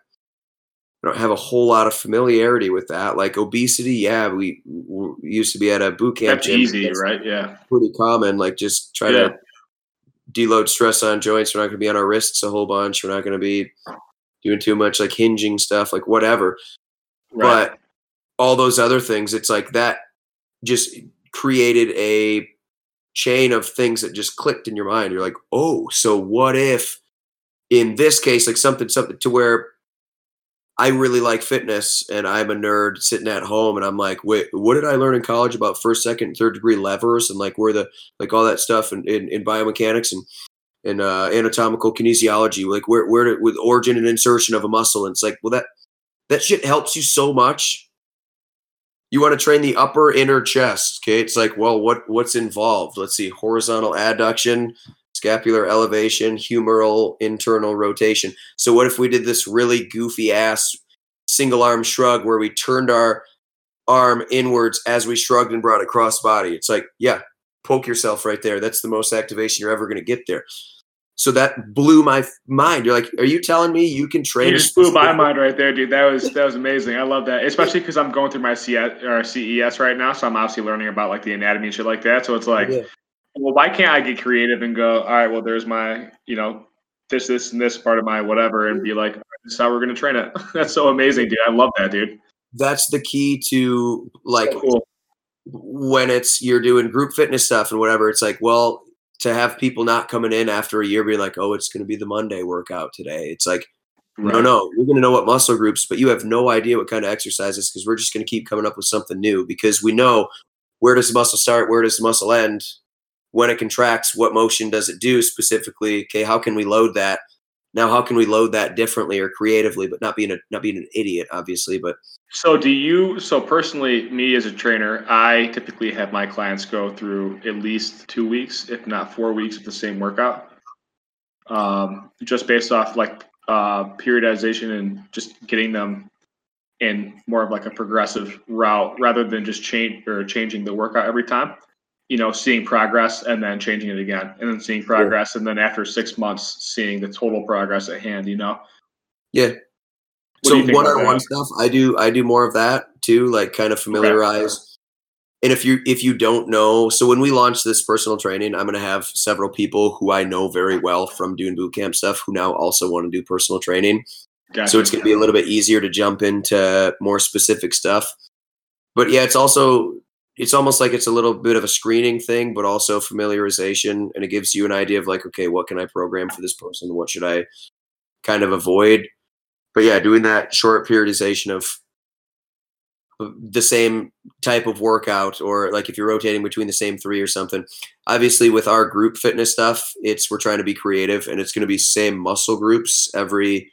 don't have a whole lot of familiarity with that. Like obesity, yeah, we, we used to be at a boot camp That's gym. easy, That's right? Yeah. Pretty common. Like just try Yeah. to deload stress on joints. We're not going to be on our wrists a whole bunch. We're not going to be doing too much like hinging stuff, like whatever. Right. But all those other things, it's like that just created a chain of things that just clicked in your mind. You're like, oh, so what if in this case, like something, something to where I really like fitness and I'm a nerd sitting at home and I'm like, wait, what did I learn in college about first, second, third degree levers and like where the like all that stuff in, in, in biomechanics and and uh, anatomical kinesiology, like where where to, with origin and insertion of a muscle. And it's like, well, that that shit helps you so much. You want to train the upper inner chest, okay? It's like, well, what what's involved? Let's see, horizontal adduction, scapular elevation, humeral internal rotation. So what if we did this really goofy ass single arm shrug where we turned our arm inwards as we shrugged and brought it cross body. It's like, yeah, poke yourself right there. That's the most activation you're ever going to get there. So that blew my mind. You're like, are you telling me you can train? You just blew my mind right there, dude. That was that was amazing. I love that, especially because I'm going through my CS or CES right now, so I'm obviously learning about like the anatomy and shit like that. So it's oh, like, yeah. well, why can't I get creative and go, all right, well, there's my, you know, this, this, and this part of my whatever, and be like, this is how we're gonna train it. That's so amazing, dude. I love that, dude. That's the key to like so cool. when it's you're doing group fitness stuff and whatever. It's like, well, to have people not coming in after a year being like, oh, it's going to be the Monday workout today. It's like, right. no, no, you're going to know what muscle groups, but you have no idea what kind of exercises because we're just going to keep coming up with something new because we know where does the muscle start, where does the muscle end, when it contracts, what motion does it do specifically? Okay, how can we load that? Now, how can we load that differently or creatively, but not being a not being an idiot, obviously, but so do you so personally me as a trainer i typically have my clients go through at least two weeks if not four weeks of the same workout. Um, just based off like uh, periodization and just getting them in more of like a progressive route rather than just change or changing the workout every time. You know seeing progress and then changing it again and then seeing progress yeah. and then after six months seeing the total progress at hand you know? Yeah what so one-on-one stuff, I do. I do more of that too, like kind of familiarize. Okay. And if you if you don't know, so when we launch this personal training, I'm going to have several people who I know very well from doing boot camp stuff who now also want to do personal training. Gotcha. So it's going to be a little bit easier to jump into more specific stuff. But yeah, it's also it's almost like it's a little bit of a screening thing, but also familiarization, and it gives you an idea of like, okay, what can I program for this person? What should I kind of avoid? But yeah, doing that short periodization of the same type of workout or like if you're rotating between the same three or something obviously with our group fitness stuff it's we're trying to be creative and it's going to be same muscle groups every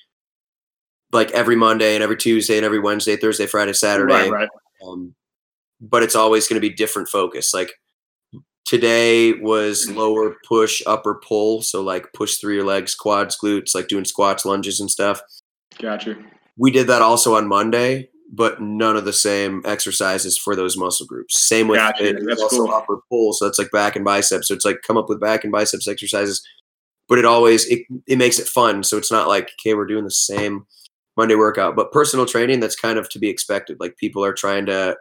like every monday and every tuesday and every wednesday thursday friday saturday. Right, right. Um, but it's always going to be different focus. Like today was lower push upper pull so like push through your legs quads glutes like doing squats lunges and stuff Gotcha. We did that also on Monday, but none of the same exercises for those muscle groups. Same with gotcha. it, that's also cool. upper pull, so it's like back and biceps. So it's like come up with back and biceps exercises, but it always it, it makes it fun. So it's not like okay, we're doing the same Monday workout. But personal training, that's kind of to be expected. Like people are trying to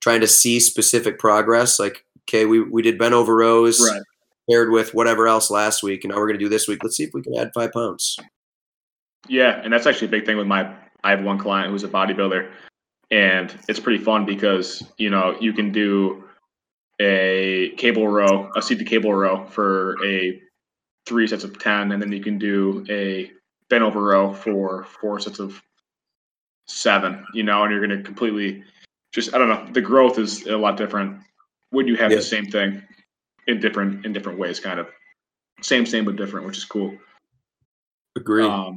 trying to see specific progress. Like okay, we we did bent over rows. Right. Paired with whatever else last week, and now we're going to do this week. Let's see if we can add five pounds. Yeah, and that's actually a big thing with my. I have one client who's a bodybuilder, and it's pretty fun because you know you can do a cable row, a seated cable row for a three sets of ten, and then you can do a bent over row for four sets of seven. You know, and you're going to completely just I don't know. The growth is a lot different when you have yeah. the same thing in different in different ways, kind of same same but different, which is cool. Agree. Um,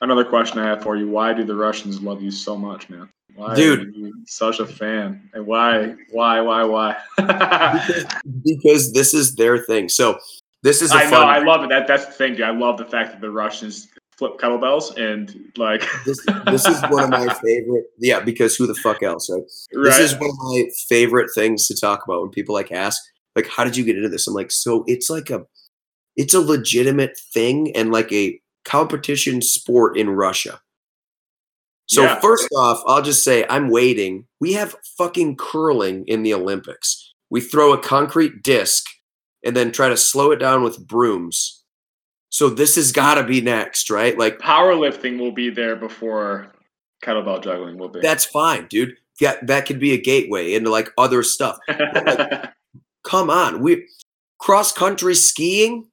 another question I have for you: Why do the Russians love you so much, man? Why Dude, such a fan? And why, why, why, why? because, because, this is their thing. So this is. I know. I love it. That that's the thing, dude. I love the fact that the Russians flip kettlebells and like. this, this is one of my favorite. Yeah, because who the fuck else? Right? right? This is one of my favorite things to talk about when people like ask, like, "How did you get into this?" I'm like, so it's like a, it's a legitimate thing and like a competition sport in Russia. So yeah. first off, I'll just say I'm waiting. We have fucking curling in the Olympics. We throw a concrete disc and then try to slow it down with brooms. So this has got to be next, right? Like powerlifting will be there before kettlebell juggling will be. That's fine, dude. Yeah, that could be a gateway into like other stuff. Like, come on, we cross country skiing.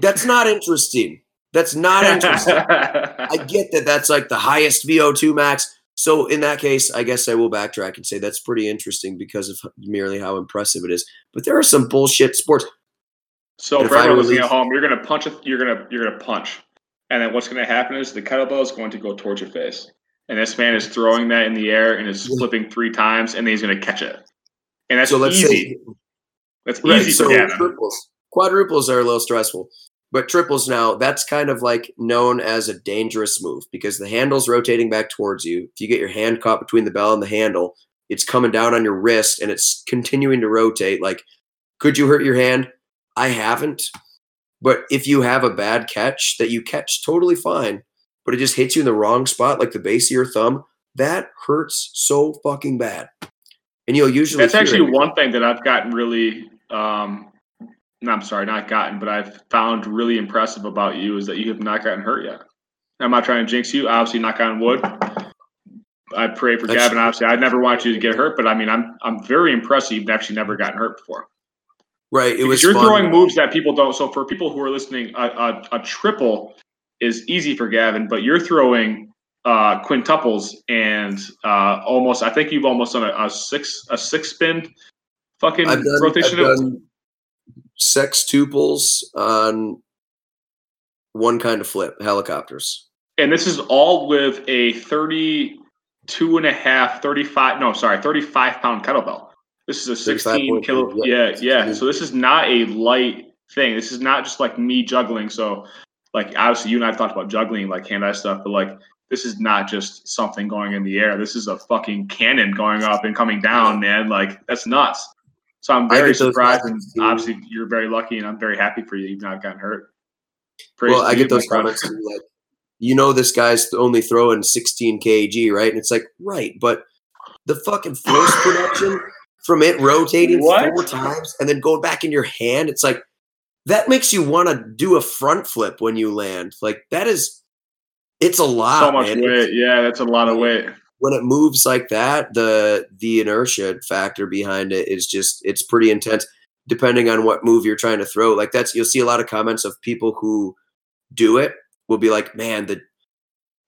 That's not interesting. That's not interesting. I get that that's like the highest VO2 max. So in that case, I guess I will backtrack and say that's pretty interesting because of merely how impressive it is. But there are some bullshit sports. So for everyone listening at home, you're gonna punch it. You're gonna you're gonna punch, and then what's gonna happen is the kettlebell is going to go towards your face, and this man is throwing that in the air and is flipping three times, and then he's gonna catch it, and that's so easy. Say, that's right, easy so quadruples. Quadruples are a little stressful. But triples now, that's kind of like known as a dangerous move because the handle's rotating back towards you. If you get your hand caught between the bell and the handle, it's coming down on your wrist and it's continuing to rotate. Like, could you hurt your hand? I haven't. But if you have a bad catch that you catch totally fine, but it just hits you in the wrong spot, like the base of your thumb, that hurts so fucking bad. And you'll usually That's actually it. one thing that I've gotten really um no, I'm sorry, not gotten, but I've found really impressive about you is that you have not gotten hurt yet. I'm not trying to jinx you, obviously knock on wood. I pray for That's- Gavin. Obviously, I never want you to get hurt, but I mean, I'm I'm very impressed you've actually never gotten hurt before. right. It Because was you're fun. throwing moves that people don't. So for people who are listening, a, a, a triple is easy for Gavin, but you're throwing uh, quintuples and uh, almost. I think you've almost done a, a six a six spin fucking I've done, rotation. I've done sextuples on one kind of flip, helicopters. and this is all with a 32 and a half 35 no sorry 35 pound kettlebell. This is a 16 kilo 35.3, yeah. yeah so this is not a light thing. This is not just like me juggling. So like obviously you and i've talked about juggling like hand eye stuff but like this is not just something going in the air. This is a fucking cannon going up and coming down man. Like that's nuts so i'm very surprised and obviously you're very lucky and i'm very happy for you you've not gotten hurt Praise well, I get those comments too, like, you know, this guy's only throwing 16 kg, right? And it's like, right, but the fucking force production from it rotating What? four times and then going back in your hand, it's like that makes you want to do a front flip when you land. Like that is, it's a lot. so much man. weight yeah that's a lot of weight when it moves like that, the the inertia factor behind it is just it's pretty intense. Depending on what move you're trying to throw, like that's you'll see a lot of comments of people who do it will be like, "Man, the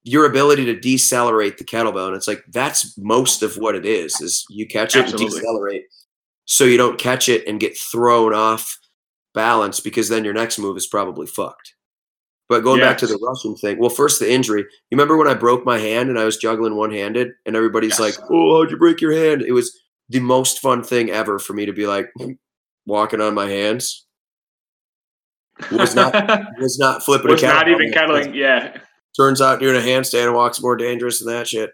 your ability to decelerate the kettlebell," and it's like that's most of what it is. Is you catch it Absolutely. and decelerate, so you don't catch it and get thrown off balance because then your next move is probably fucked. But going back to the Russian thing, well, first the injury. You remember when I broke my hand and I was juggling one handed, and everybody's Yes. like, "Oh, how'd you break your hand?" It was the most fun thing ever for me to be like walking on my hands. Was not was not flipping. was not even kettling. Yeah, Turns out doing a handstand walks more dangerous than that shit.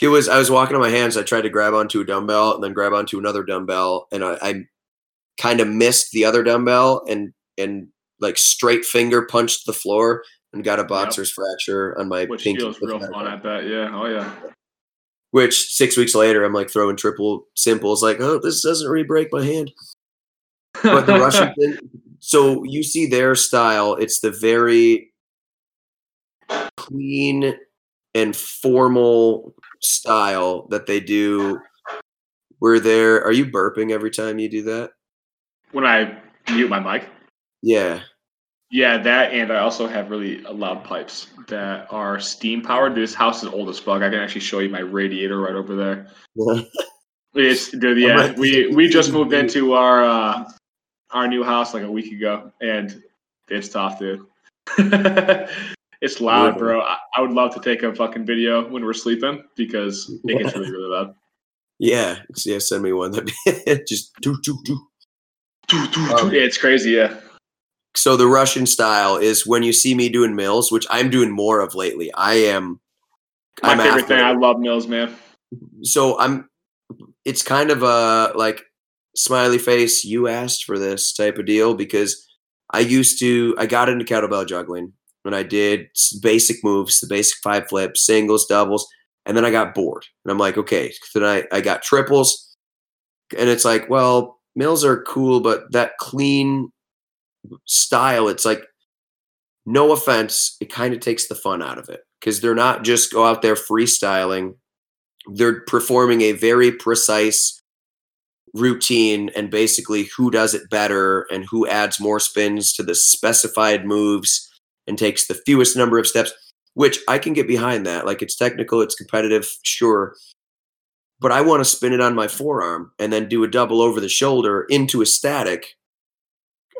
It was I was walking on my hands. I tried to grab onto a dumbbell and then grab onto another dumbbell, and I, I kind of missed the other dumbbell and and like straight finger punched the floor and got a boxer's fracture on my which pinky. feels real fun. I bet. Yeah. Oh yeah. Which six weeks later, I'm like throwing triple simples, like, oh, this doesn't really break my hand. But the Russian thing, so you see their style, it's the very clean and formal style that they do. Where they're, are you burping every time you do that? when I mute my mic. Yeah. Yeah, that and I also have really loud pipes that are steam powered. This house is old as fuck. I can actually show you my radiator right over there. It's dude, yeah. We we just moved into our uh our new house like a week ago and it's tough, dude. it's loud, bro. I, I would love to take a fucking video when we're sleeping because it gets really, really loud. yeah. Yeah. Send me one. That'd be just do, do, do. Um, yeah, it's crazy, yeah. So the Russian style is when you see me doing mills, which I'm doing more of lately. I am. My I'm favorite thing. I love Mills, man. so I'm. It's kind of a like smiley face. You asked for this type of deal because I used to. I got into kettlebell juggling and I did basic moves, the basic five flips, singles, doubles, and then I got bored. And I'm like, okay, then I I got triples, and it's like, well, mills are cool, but that clean style, it's like no offense, it kind of takes the fun out of it because they're not just go out there freestyling. They're performing a very precise routine and basically who does it better and who adds more spins to the specified moves and takes the fewest number of steps, which I can get behind that. Like it's technical, it's competitive, sure. But I want to spin it on my forearm and then do a double over the shoulder into a static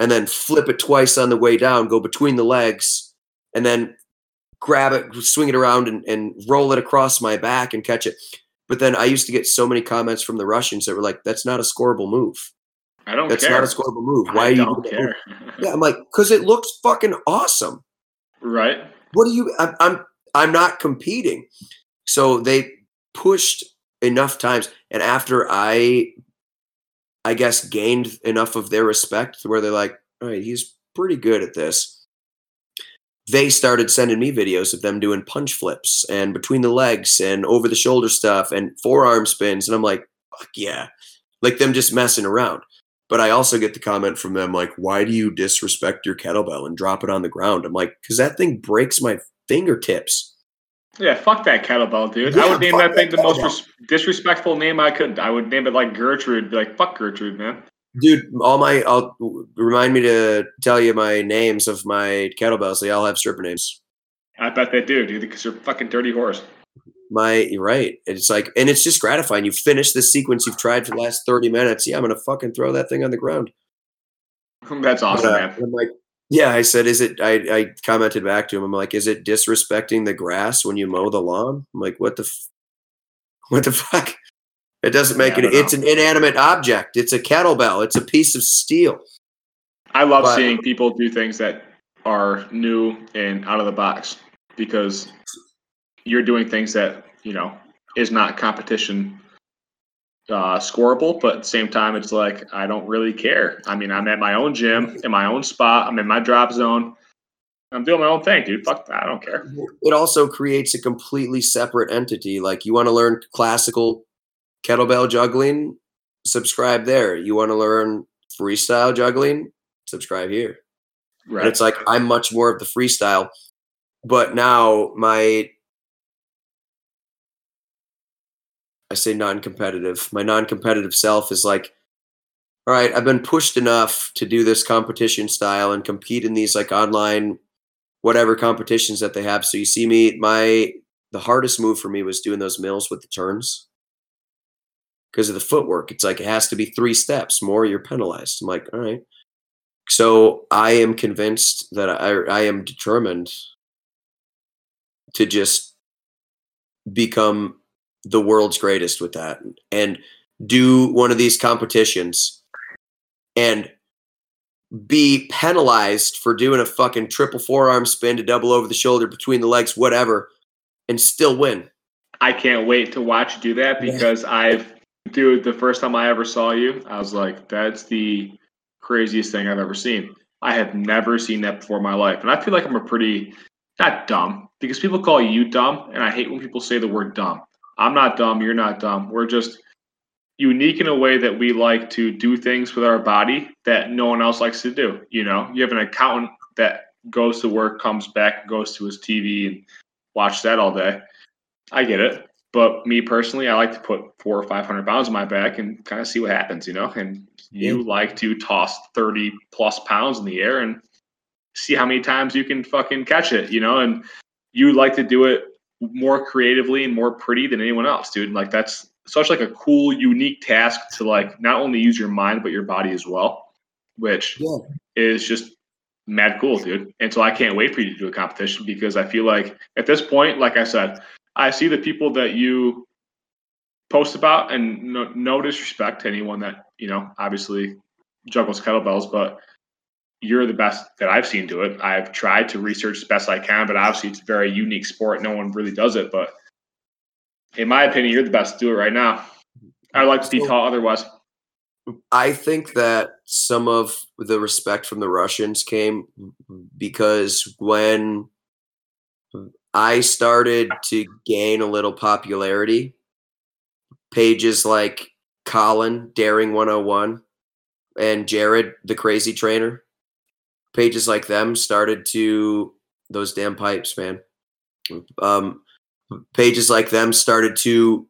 and then flip it twice on the way down, go between the legs, and then grab it, swing it around, and, and roll it across my back and catch it. But then I used to get so many comments from the Russians that were like, that's not a scoreable move. I don't That's care. not a scoreable move. Why I are you don't care. Yeah, I'm like, because it looks fucking awesome. right? What do you? I'm, I'm I'm not competing. So they pushed enough times, and after I, I guess gained enough of their respect, where they're like, all right, he's pretty good at this. They started sending me videos of them doing punch flips and between the legs and over the shoulder stuff and forearm spins, and I'm like, fuck yeah, like them just messing around. But I also get the comment from them like, why do you disrespect your kettlebell and drop it on the ground? I'm like, because that thing breaks my fingertips. Yeah, fuck that kettlebell, dude. Yeah, I would name that thing that the most res- disrespectful name I could. I would name it like Gertrude. Be like, fuck Gertrude, man. Dude, all my, I'll remind me to tell you my names of my kettlebells. They all have stripper names. I bet they do, dude, because you're a fucking dirty horse. My, you're right. It's like, and it's just gratifying. You finish this sequence you've tried for the last 30 minutes. Yeah, I'm going to fucking throw that thing on the ground. That's awesome, uh, man. I'm like, yeah, I said, is it, I, I commented back to him. I'm like, is it disrespecting the grass when you mow the lawn? I'm like, what the, f- what the fuck? It doesn't make Yeah, it, it's an inanimate object. It's a kettlebell. It's a piece of steel. I love but- seeing people do things that are new and out of the box because you're doing things that you know is not competition uh, scoreable, but at the same time, it's like I don't really care. I mean, I'm at my own gym, in my own spot. I'm in my drop zone. I'm doing my own thing, dude. Fuck that. I don't care. it also creates a completely separate entity. Like you want to learn classical kettlebell juggling, subscribe there. You want to learn freestyle juggling, subscribe here. And Right. it's like I'm much more of the freestyle, but now my I say non-competitive. My non-competitive self is like, all right, I've been pushed enough to do this competition style and compete in these like online whatever competitions that they have. So you see me my the hardest move for me was doing those mills with the turns. Because of the footwork. It's like it has to be three steps. More you're penalized. I'm like, all right. So I am convinced that I I am determined to just become the world's greatest with that and do one of these competitions and be penalized for doing a fucking triple forearm spin to double over the shoulder between the legs, whatever, and still win. I can't wait to watch you do that because I've, dude, the first time I ever saw you, I was like, that's the craziest thing I've ever seen. I have never seen that before in my life. And I feel like I'm a pretty, not dumb, because people call you dumb. And I hate when people say the word dumb. I'm not dumb. You're not dumb. We're just unique in a way that we like to do things with our body that no one else likes to do. You know, you have an accountant that goes to work, comes back, goes to his TV and watch that all day. I get it. But me personally, I like to put four or five hundred pounds on my back and kind of see what happens, you know. And you like to toss thirty plus pounds in the air and see how many times you can fucking catch it, you know. And you like to do it more creatively and more pretty than anyone else, dude. Like that's such like a cool, unique task to like not only use your mind but your body as well, which Yeah. is just mad cool, dude. And so I can't wait for you to do a competition because I feel like at this point, like I said, I see the people that you post about, and no, no disrespect to anyone that you know obviously juggles kettlebells, but you're the best that I've seen do it. I've tried to research as best I can, but obviously it's a very unique sport. No one really does it, but in my opinion, you're the best to do it right now. I'd like to be taught otherwise. I think that some of the respect from the Russians came because when I started to gain a little popularity, pages like Colin, Daring 101, and Jared, the crazy trainer, pages like them started to, those damn pipes, man. Um, pages like them started to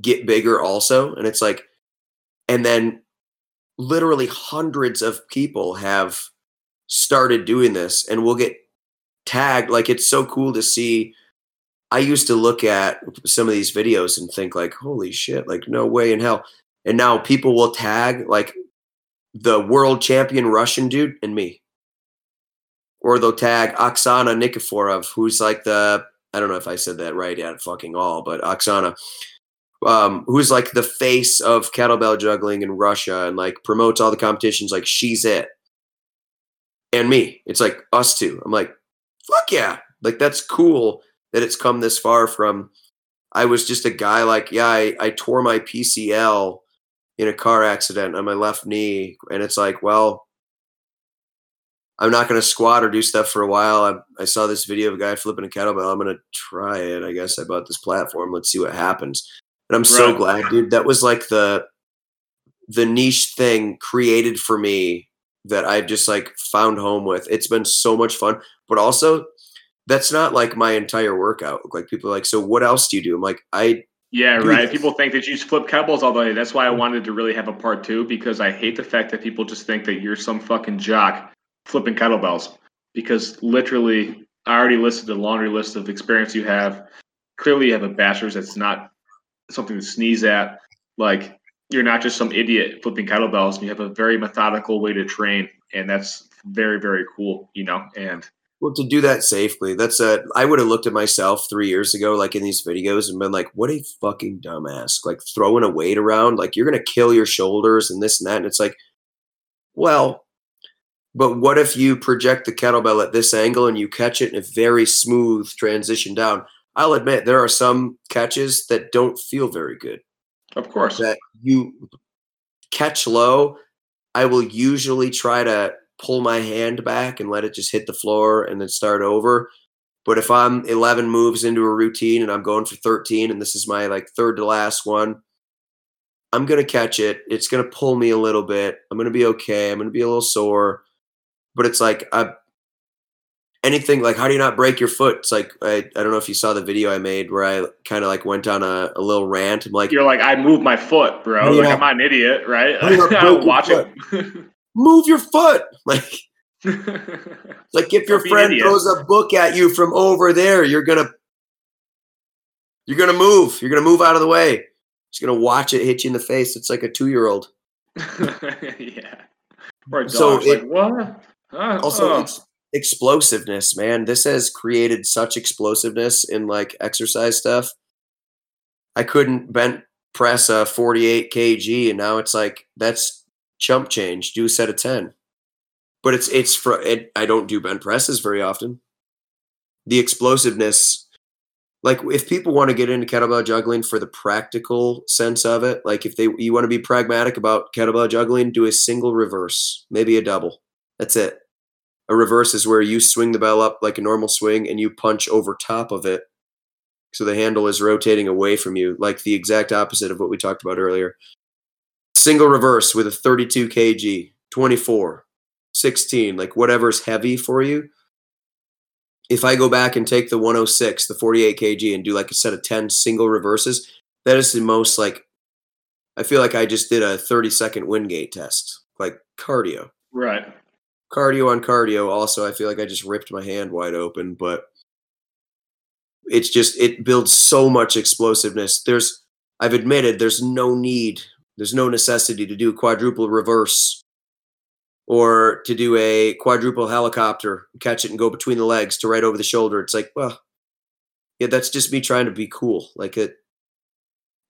get bigger also. And it's like, and then literally hundreds of people have started doing this and we'll get tagged like it's so cool to see i used to look at some of these videos and think like holy shit like no way in hell and now people will tag like the world champion russian dude and me or they'll tag oksana nikiforov who's like the i don't know if i said that right at fucking all but oksana um, who's like the face of kettlebell juggling in Russia and like promotes all the competitions. Like she's it, and me. It's like us two. I'm like, fuck yeah, like that's cool that it's come this far from. I was just a guy like, yeah, I, I tore my PCL in a car accident on my left knee, and it's like, well, I'm not going to squat or do stuff for a while. I, I saw this video of a guy flipping a kettlebell. I'm going to try it. I guess I bought this platform. Let's see what happens. And I'm so glad, dude. That was like the the niche thing created for me that I've just like found home with. It's been so much fun, but also that's not like my entire workout. Like people are like, so what else do you do? I'm like, I Yeah, Dude. right. People think that you just flip kettlebells all day. That's why I mm. wanted to really have a part two because I hate the fact that people just think that you're some fucking jock flipping kettlebells. Because literally, I already listed a laundry list of experience you have. Clearly, you have a bachelor's that's not something to sneeze at. Like, you're not just some idiot flipping kettlebells. You have a very methodical way to train, and that's very, very cool, you know? And Well, to do that safely, that's a. I would have looked at myself three years ago, like in these videos, and been like, "What a fucking dumbass!" Like throwing a weight around, like you're gonna kill your shoulders and this and that. And it's like, well, but what if you project the kettlebell at this angle and you catch it in a very smooth transition down? I'll admit there are some catches that don't feel very good. of course, That you catch low, I will usually try to pull my hand back and let it just hit the floor and then start over. But if I'm 11 moves into a routine and I'm going for 13 and this is my like third to last one, I'm going to catch it. It's going to pull me a little bit. I'm going to be okay. I'm going to be a little sore. But it's like I anything like how do you not break your foot? It's like I, I don't know if you saw the video I made where I kind of like went on a, a little rant. I'm like, you're like, I moved my foot, bro. Like, I'm not an idiot, right? How do you not I break don't watch it. move your foot. Like Like if your Don't be an friend throws a book at you from over there, you're gonna you're gonna move. You're gonna move out of the way. Just gonna watch it hit you in the face. It's like a two year old. yeah. Or a dog. So So it- like, what? Uh, Also, oh. ex- explosiveness, man. This has created such explosiveness in like exercise stuff. I couldn't bent press a 48 kg, and now it's like that's chump change. Do a set of 10. But it's it's for it. I don't do bent presses very often. The explosiveness, like if people want to get into kettlebell juggling for the practical sense of it, like if they you want to be pragmatic about kettlebell juggling, do a single reverse, maybe a double. That's it. A reverse is where you swing the bell up like a normal swing and you punch over top of it. So the handle is rotating away from you, like the exact opposite of what we talked about earlier. Single reverse with a 32 kg, 24, 16, like whatever's heavy for you. If I go back and take the 106, the 48 kg, and do like a set of 10 single reverses, that is the most like, I feel like I just did a 30 second Wingate test, like cardio right. Cardio on cardio also i feel like i just ripped my hand wide open but it's just it builds so much explosiveness. There's i've admitted there's no need there's no necessity to do quadruple reverse or to do a quadruple helicopter catch it and go between the legs to right over the shoulder. It's like well yeah that's just me trying to be cool. Like it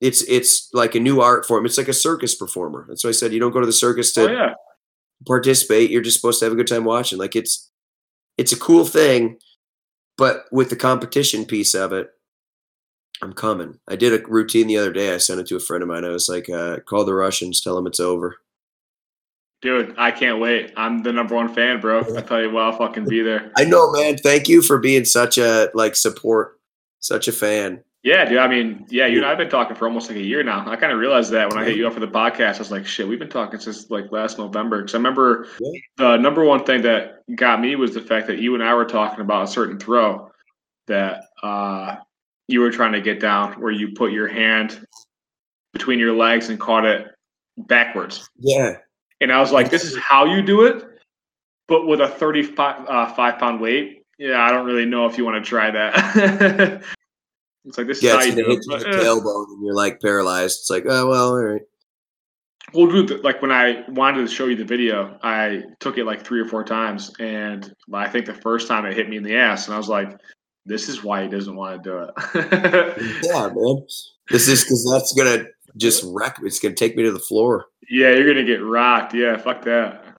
it's it's like a new art form. It's like a circus performer. That's why i said you don't go to the circus to Oh yeah. Participate. You're just supposed to have a good time watching. Like it's it's a cool thing, but with the competition piece of it, I'm coming. I did a routine the other day. I sent it to a friend of mine. I was like, uh, call the Russians, tell them it's over. Dude, I can't wait. I'm the number one fan, bro. I tell you what, I'll fucking be there. I know, man. Thank you for being such a like support, such a fan. Yeah, dude. I mean, yeah, you and I've been talking for almost like a year now. I kind of realized that when I hit you up for the podcast, I was like, shit, we've been talking since like last November. Because I remember Yeah. the number one thing that got me was the fact that you and I were talking about a certain throw that uh, you were trying to get down, where you put your hand between your legs and caught it backwards. Yeah, And I was like, this is how you do it, but with a 35 uh, five pound weight. Yeah, I don't really know if you want to try that. it's like, this yeah. is you gonna do it. you in eh. tailbone, and you're like paralyzed. It's like, oh well, all right. Well, dude, like when I wanted to show you the video, I took it like three or four times, and I think the first time it hit me in the ass, and I was like, this is why he doesn't want to do it. yeah, man. This is because that's gonna just wreck. It's gonna take me to the floor. Yeah, you're gonna get rocked. Yeah, fuck that.